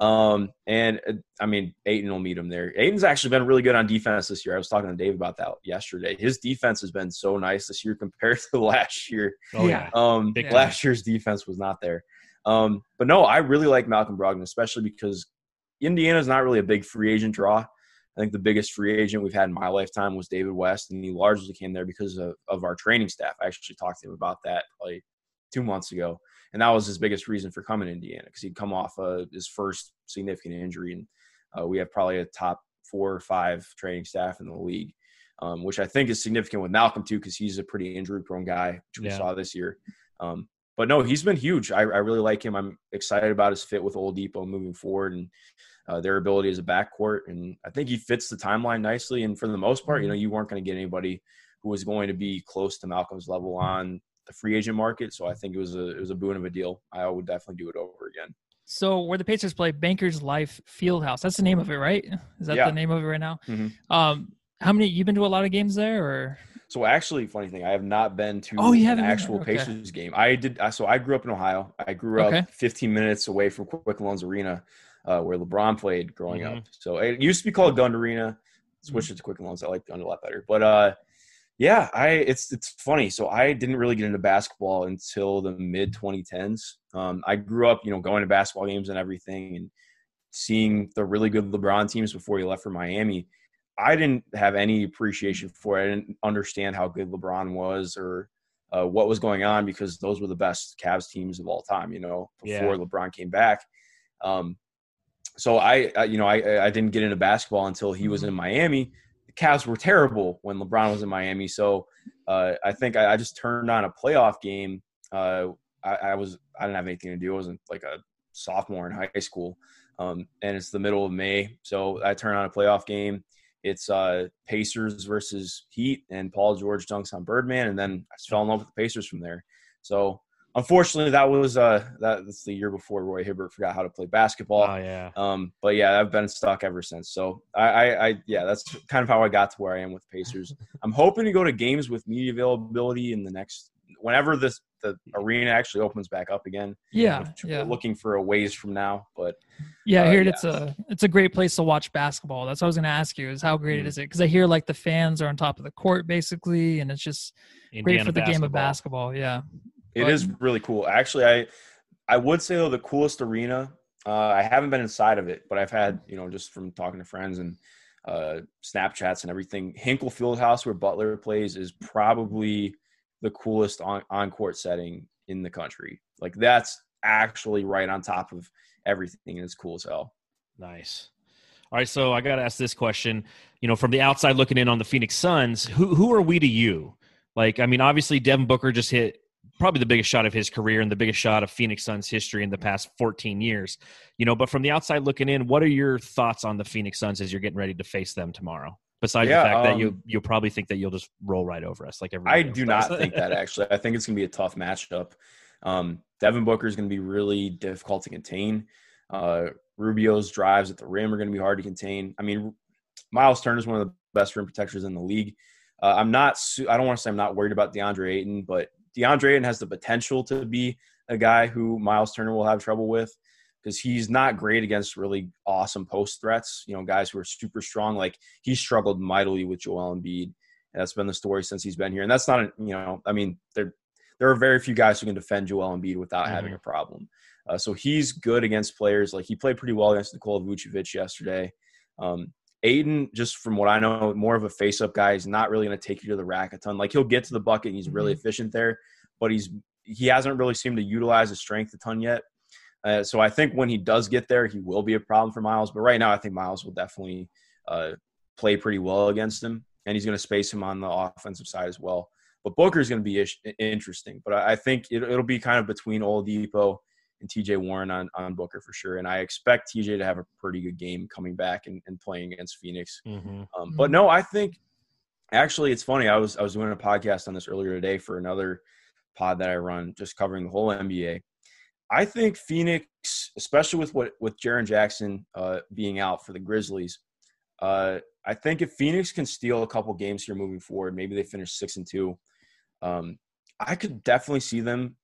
Um, and uh, I mean, Ayton will meet him there. Ayton's actually been really good on defense this year. I was talking to Dave about that yesterday. His defense has been so nice this year compared to last year. Oh Yeah. yeah. Um, Big last year's defense was not there. Um, but no, I really like Malcolm Brogdon, especially because Indiana's not really a big free agent draw. I think the biggest free agent we've had in my lifetime was David West, and he largely came there because of, of our training staff. I actually talked to him about that like two months ago, and that was his biggest reason for coming to Indiana because he'd come off uh, his first significant injury, and uh, we have probably a top four or five training staff in the league, um, which I think is significant with Malcolm too because he's a pretty injury-prone guy, which we Yeah. saw this year. Um, but no, he's been huge. I, I really like him. I'm excited about his fit with Oladipo moving forward and uh, their ability as a backcourt. And I think he fits the timeline nicely. And for the most part, you know, you weren't going to get anybody who was going to be close to Malcolm's level on the free agent market. So I think it was a it was a boon of a deal. I would definitely do it over again. So where the Pacers play, Bankers Life Fieldhouse. That's the name of it, right? Is that Yeah. the name of it right now? Mhm. Um, how many? You've been to a lot of games there, or So actually, funny thing, I have not been to Oh, you an actual? Okay. Pacers game. I did. I- So I grew up in Ohio. I grew up Okay. 15 minutes away from Quicken Loans Arena, uh, where LeBron played growing Mhm. up. So it used to be called Gund Arena. Switched it to Quick Loans. I like Gund a lot better. But uh, yeah, I it's it's funny. So I didn't really get into basketball until the mid 2010s. Um, I grew up, you know, going to basketball games and everything, and seeing the really good LeBron teams before he left for Miami. I didn't have any appreciation for it. I didn't understand how good LeBron was or uh, what was going on because those were the best Cavs teams of all time. You know, before LeBron came back. Um, so I, I, you know, I, I didn't get into basketball until he was in Miami. Cavs were terrible when LeBron was in Miami. So uh, I think I, I just turned on a playoff game. Uh, I, I was I didn't have anything to do. I wasn't like a sophomore in high school, um, and it's the middle of May. So I turn on a playoff game. It's uh, Pacers versus Heat, and Paul George dunks on Birdman, and then I fell in love with the Pacers from there. So unfortunately, that was uh, that, that's the year before Roy Hibbert forgot how to play basketball. Oh yeah. Um, but yeah, I've been stuck ever since. So I, I, I, yeah, that's kind of how I got to where I am with Pacers. I'm hoping to go to games with media availability in the next whenever this the arena actually opens back up again. Yeah, which yeah, looking for a ways from now, but yeah. I uh, heard yeah. it's a it's a great place to watch basketball. That's what I was going to ask you is how great Mhm. is it? Because I hear like the fans are on top of the court basically, and it's just great for the game of basketball. basketball. Yeah, it But- is really cool. Actually, I I would say though the coolest arena. Uh, I haven't been inside of it, but I've had you know just from talking to friends and uh, Snapchats and everything. Hinkle Fieldhouse, where Butler plays, is probably the coolest on on court setting in the country. Like that's actually right on top of everything, and it's cool as hell. Nice. All right, so I got to ask this question. You know, from the outside looking in on the Phoenix Suns, who who are we to you? Like, I mean, obviously Devin Booker just hit probably the biggest shot of his career and the biggest shot of Phoenix Suns history in the past 14 years. You know, but from the outside looking in, what are your thoughts on the Phoenix Suns as you're getting ready to face them tomorrow? Besides Yeah, the fact that um, you you'll probably think that you'll just roll right over us like everybody I do does. not think that actually. I think it's going to be a tough matchup. Um, Devin Booker is going to be really difficult to contain. Uh, Rubio's drives at the rim are going to be hard to contain. I mean, Miles Turner is one of the best rim protectors in the league. Uh, I'm not. Su- I don't want to say I'm not worried about DeAndre Ayton, but DeAndre Ayton has the potential to be a guy who Miles Turner will have trouble with because he's not great against really awesome post threats. You know, guys who are super strong. Like he struggled mightily with Joel Embiid. And that's been the story since he's been here. And that's not, a, you know, I mean, there there are very few guys who can defend Joel Embiid without having a problem. Uh, so he's good against players. Like he played pretty well against Nikola Vucevic yesterday. Um, Ayton, just from what I know, more of a face-up guy. He's not really going to take you to the rack a ton. Like he'll get to the bucket and he's really efficient there, but he's he hasn't really seemed to utilize his strength a ton yet. Uh, so I think when he does get there, he will be a problem for Miles. But right now, I think Miles will definitely uh, play pretty well against him, and he's going to space him on the offensive side as well. But Booker is going to be ish- interesting. But I I think it, it'll be kind of between Oladipo and TJ Warren on, on Booker for sure. And I expect TJ to have a pretty good game coming back and, and playing against Phoenix. Mhm. Um, but no, I think actually it's funny. I was I was doing a podcast on this earlier today for another pod that I run, just covering the whole NBA. I think Phoenix, especially with what with Jaren Jackson uh, being out for the Grizzlies, uh, I think if Phoenix can steal a couple games here moving forward, maybe they finish six and two. Um, I could definitely see them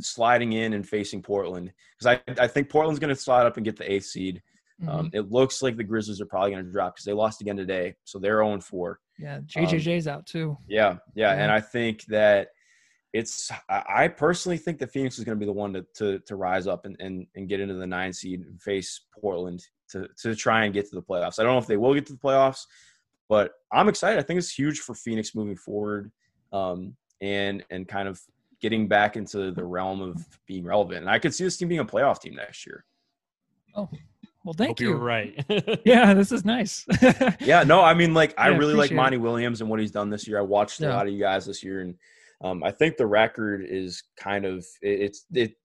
sliding in and facing Portland because I, I think Portland's going to slide up and get the eighth seed. Mhm. Um, it looks like the Grizzlies are probably going to drop because they lost again today, so they're 0 4. yeah. JJJ's out too. Yeah, yeah, Yeah. and I think that it's. I I personally think that Phoenix is going to be the one to to, to rise up and, and and get into the nine seed and face Portland to to try and get to the playoffs. I don't know if they will get to the playoffs, but I'm excited. I think it's huge for Phoenix moving forward, um, and and kind of getting back into the realm of being relevant. And I could see this team being a playoff team next year. Oh, well, thank Hope you. you're right. Yeah, this is nice. Yeah, no, I mean, like, I Yeah, really like appreciate Monty Williams and what he's done this year. I watched a lot of you guys this year, and um, I think the record is kind of it, it's it.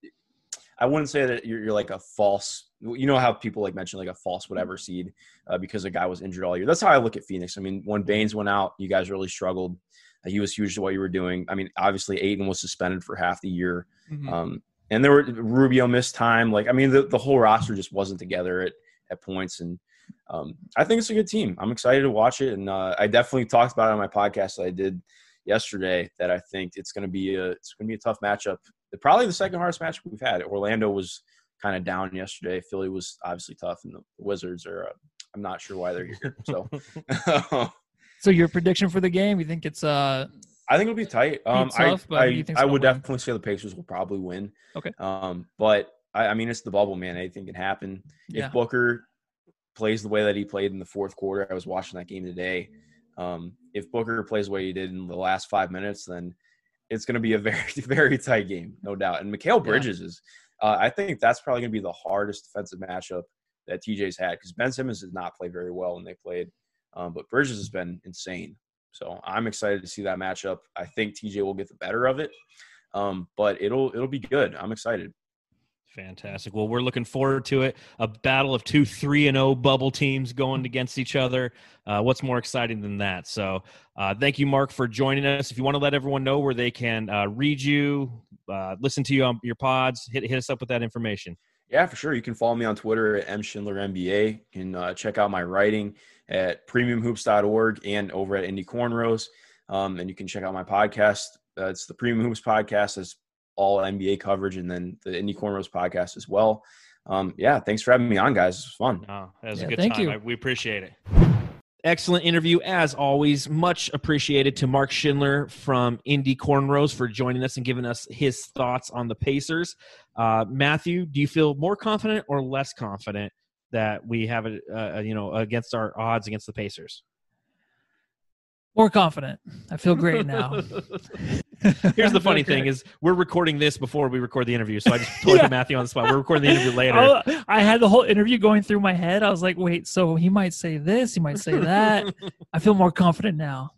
I wouldn't say that you're, you're like a false. You know how people like mention like a false whatever seed uh, because a guy was injured all year. That's how I look at Phoenix. I mean, when Baynes went out, you guys really struggled. He was huge to what you were doing. I mean, obviously, Ayton was suspended for half the year. Mhm. Um, and there were Rubio missed time. Like, I mean, the, the whole roster just wasn't together at, at points. And um, I think it's a good team. I'm excited to watch it. And uh, I definitely talked about it on my podcast that I did yesterday that I think it's going to be a, it's going to be a tough matchup. Probably the second hardest matchup we've had. Orlando was kind of down yesterday. Philly was obviously tough and the Wizards are, uh, I'm not sure why they're here. So so your prediction for the game? You think it's uh I think it'll be tight. Um, tough, I, but who do you I, I would win? definitely say the Pacers will probably win. Okay. Um, but I, I mean, it's the bubble, man. Anything can happen. yeah. If Booker plays the way that he played in the fourth quarter, I was watching that game today. Um, if Booker plays the way he did in the last five minutes, then it's going to be a very, very tight game, no doubt. And Mikal Bridges is, uh, I think that's probably going to be the hardest defensive matchup that TJ's had because Ben Simmons did not play very well when they played, um, but Bridges has been insane. So I'm excited to see that matchup. I think TJ will get the better of it, um, but it'll it'll be good. I'm excited. Fantastic. Well, we're looking forward to it. A battle of two three and zero bubble teams going against each other. Uh, what's more exciting than that? So, uh, thank you, Mark, for joining us. If you want to let everyone know where they can uh, read you, uh, listen to you on your pods, hit hit us up with that information. Yeah, for sure. You can follow me on Twitter at mschindlermba. You can uh, check out my writing at premiumhoops.org and over at Indy Cornrows. Um, and you can check out my podcast. Uh, it's the Premium Hoops podcast. It's all NBA coverage, and then the Indy Cornrows podcast as well. Um, yeah, thanks for having me on, guys. It was fun. Oh, that was Yeah, a good thank time. you. I, we appreciate it. Excellent interview, as always. Much appreciated to Mark Schindler from Indy Cornrows for joining us and giving us his thoughts on the Pacers. Uh, Matthew, do you feel more confident or less confident that we have it, uh, you know, against our odds against the Pacers? More confident. I feel great now. Here's the funny thing: is we're recording this before we record the interview, so I just put Yeah. Matthew on the spot. We're recording the interview later. Oh, I had the whole interview going through my head. I was like, wait, so he might say this, he might say that. I feel more confident now.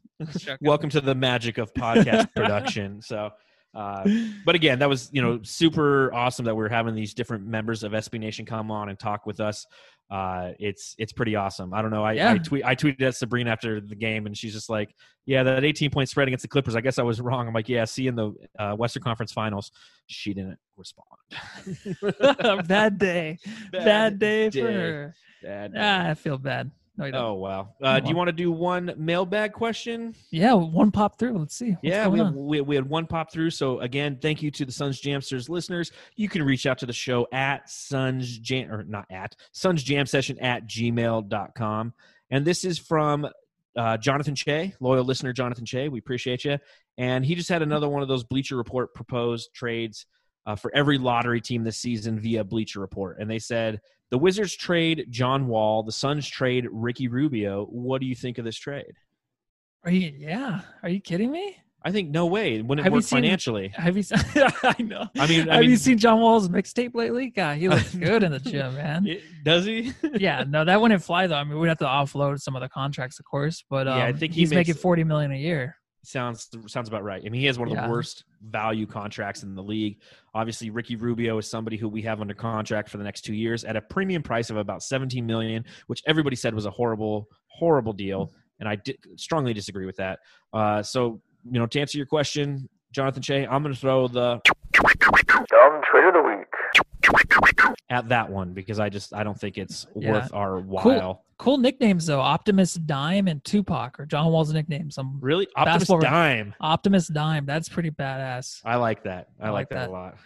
welcome to the magic of podcast production so uh, but again that was you know super awesome that we're having these different members of SB Nation come on and talk with us. Uh, it's it's pretty awesome. I don't know. I, I tweet i tweeted at Sabreena after the game and she's just like yeah that 18 point spread against the clippers. I guess i was wrong. I'm like yeah see you in the uh, western conference finals. She didn't respond. Bad day. Bad, day, for her. Bad day. Ah, I feel bad. No, you don't. oh wow uh, do you want to do one mailbag question Yeah, one pop through. Let's see. Yeah, we, on? we, we had one pop through. So again, thank you to the Suns Jamsters listeners. You can reach out to the show at Suns Jam or not at Suns Jam Session at gmail.com. And this is from uh, Jonathan Che, loyal listener Jonathan Che. We appreciate you. And he just had another one of those Bleacher Report proposed trades uh, for every lottery team this season via Bleacher Report. And they said the Wizards trade John Wall, the Suns trade Ricky Rubio. What do you think of this trade? Are you? Yeah. Are you kidding me? I think no way. It wouldn't Have work seen- financially. Have you? Seen, I know. I mean, I Have mean, you seen John Wall's mixtape lately? God, he looks good in the gym, man. it- does he? yeah, no, that wouldn't fly though. I mean, we'd have to offload some of the contracts, of course, but um, Yeah, I think he he's makes- making forty million a year. Sounds sounds about right. I mean, he has one of the worst value contracts in the league. Obviously, Ricky Rubio is somebody who we have under contract for the next two years at a premium price of about 17 million, which everybody said was a horrible, horrible deal, and I di- strongly disagree with that. Uh, so, you know, to answer your question, Jonathan Shea, I'm going to throw the Dumb trade of the week. At that one because I just I don't think it's Yeah. worth our while. Cool nicknames though. Optimus Dime and Tupac or John Wall's nicknames. I'm Really, Optimus Dime. Optimus Dime. That's pretty badass. I like that. I, I like, like that, that. a lot.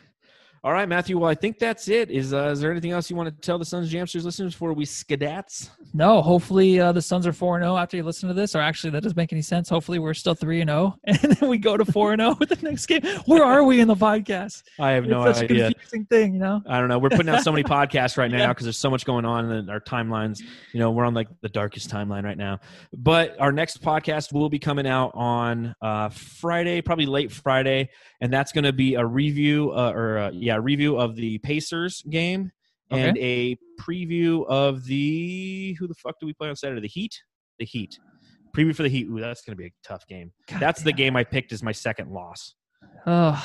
All right, Matthew. Well, I think that's it. Is uh, is there anything else you want to tell the Suns Jamsters listeners before we skadats? No, hopefully uh, the Suns are four and zero after you listen to this. Or actually, that doesn't make any sense. Hopefully, we're still three and zero, and then we go to four and zero with the next game. Where are we in the podcast? I have no it's such idea. a confusing thing, you know. I don't know. We're putting out so many podcasts right now Yeah. because there's so much going on in our timelines. You know, we're on like the darkest timeline right now. But our next podcast will be coming out on uh, Friday, probably late Friday, and that's going to be a review, uh, or uh, review of the Pacers game and a preview of the who the fuck do we play on Saturday? The Heat. The Heat. Preview for the Heat. Ooh, that's going to be a tough game. God that's the game I picked as my second loss. Oh,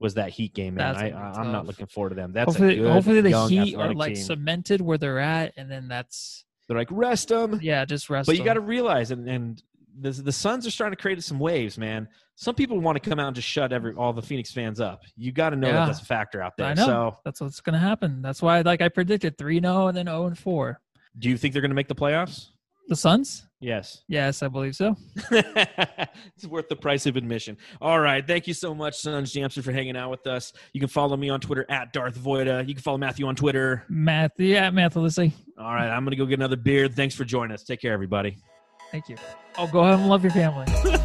Was that Heat game? Man, I, gonna be I, I'm not looking forward to them. That's hopefully, good, hopefully the Heat are like team. cemented where they're at, and then that's They're like rest them. yeah, just rest. But you got to realize, and, and the the Suns are starting to create some waves, man. Some people want to come out and just shut every all the Phoenix fans up. You got to know Yeah. that that's a factor out there. I know. So, that's what's gonna happen. That's why, like I predicted, three zero oh and then zero and four. do you think they're going to make the playoffs? The Suns? Yes. Yes, I believe so. it's worth the price of admission. All right. Thank you so much, Suns Jamster, for hanging out with us. You can follow me on Twitter at Darth Voida. You can follow Matthew on Twitter. Matthew, yeah, Matthew, Lissy. All right. I'm going to go get another beer. Thanks for joining us. Take care, everybody. Thank you. Oh, go ahead and love your family.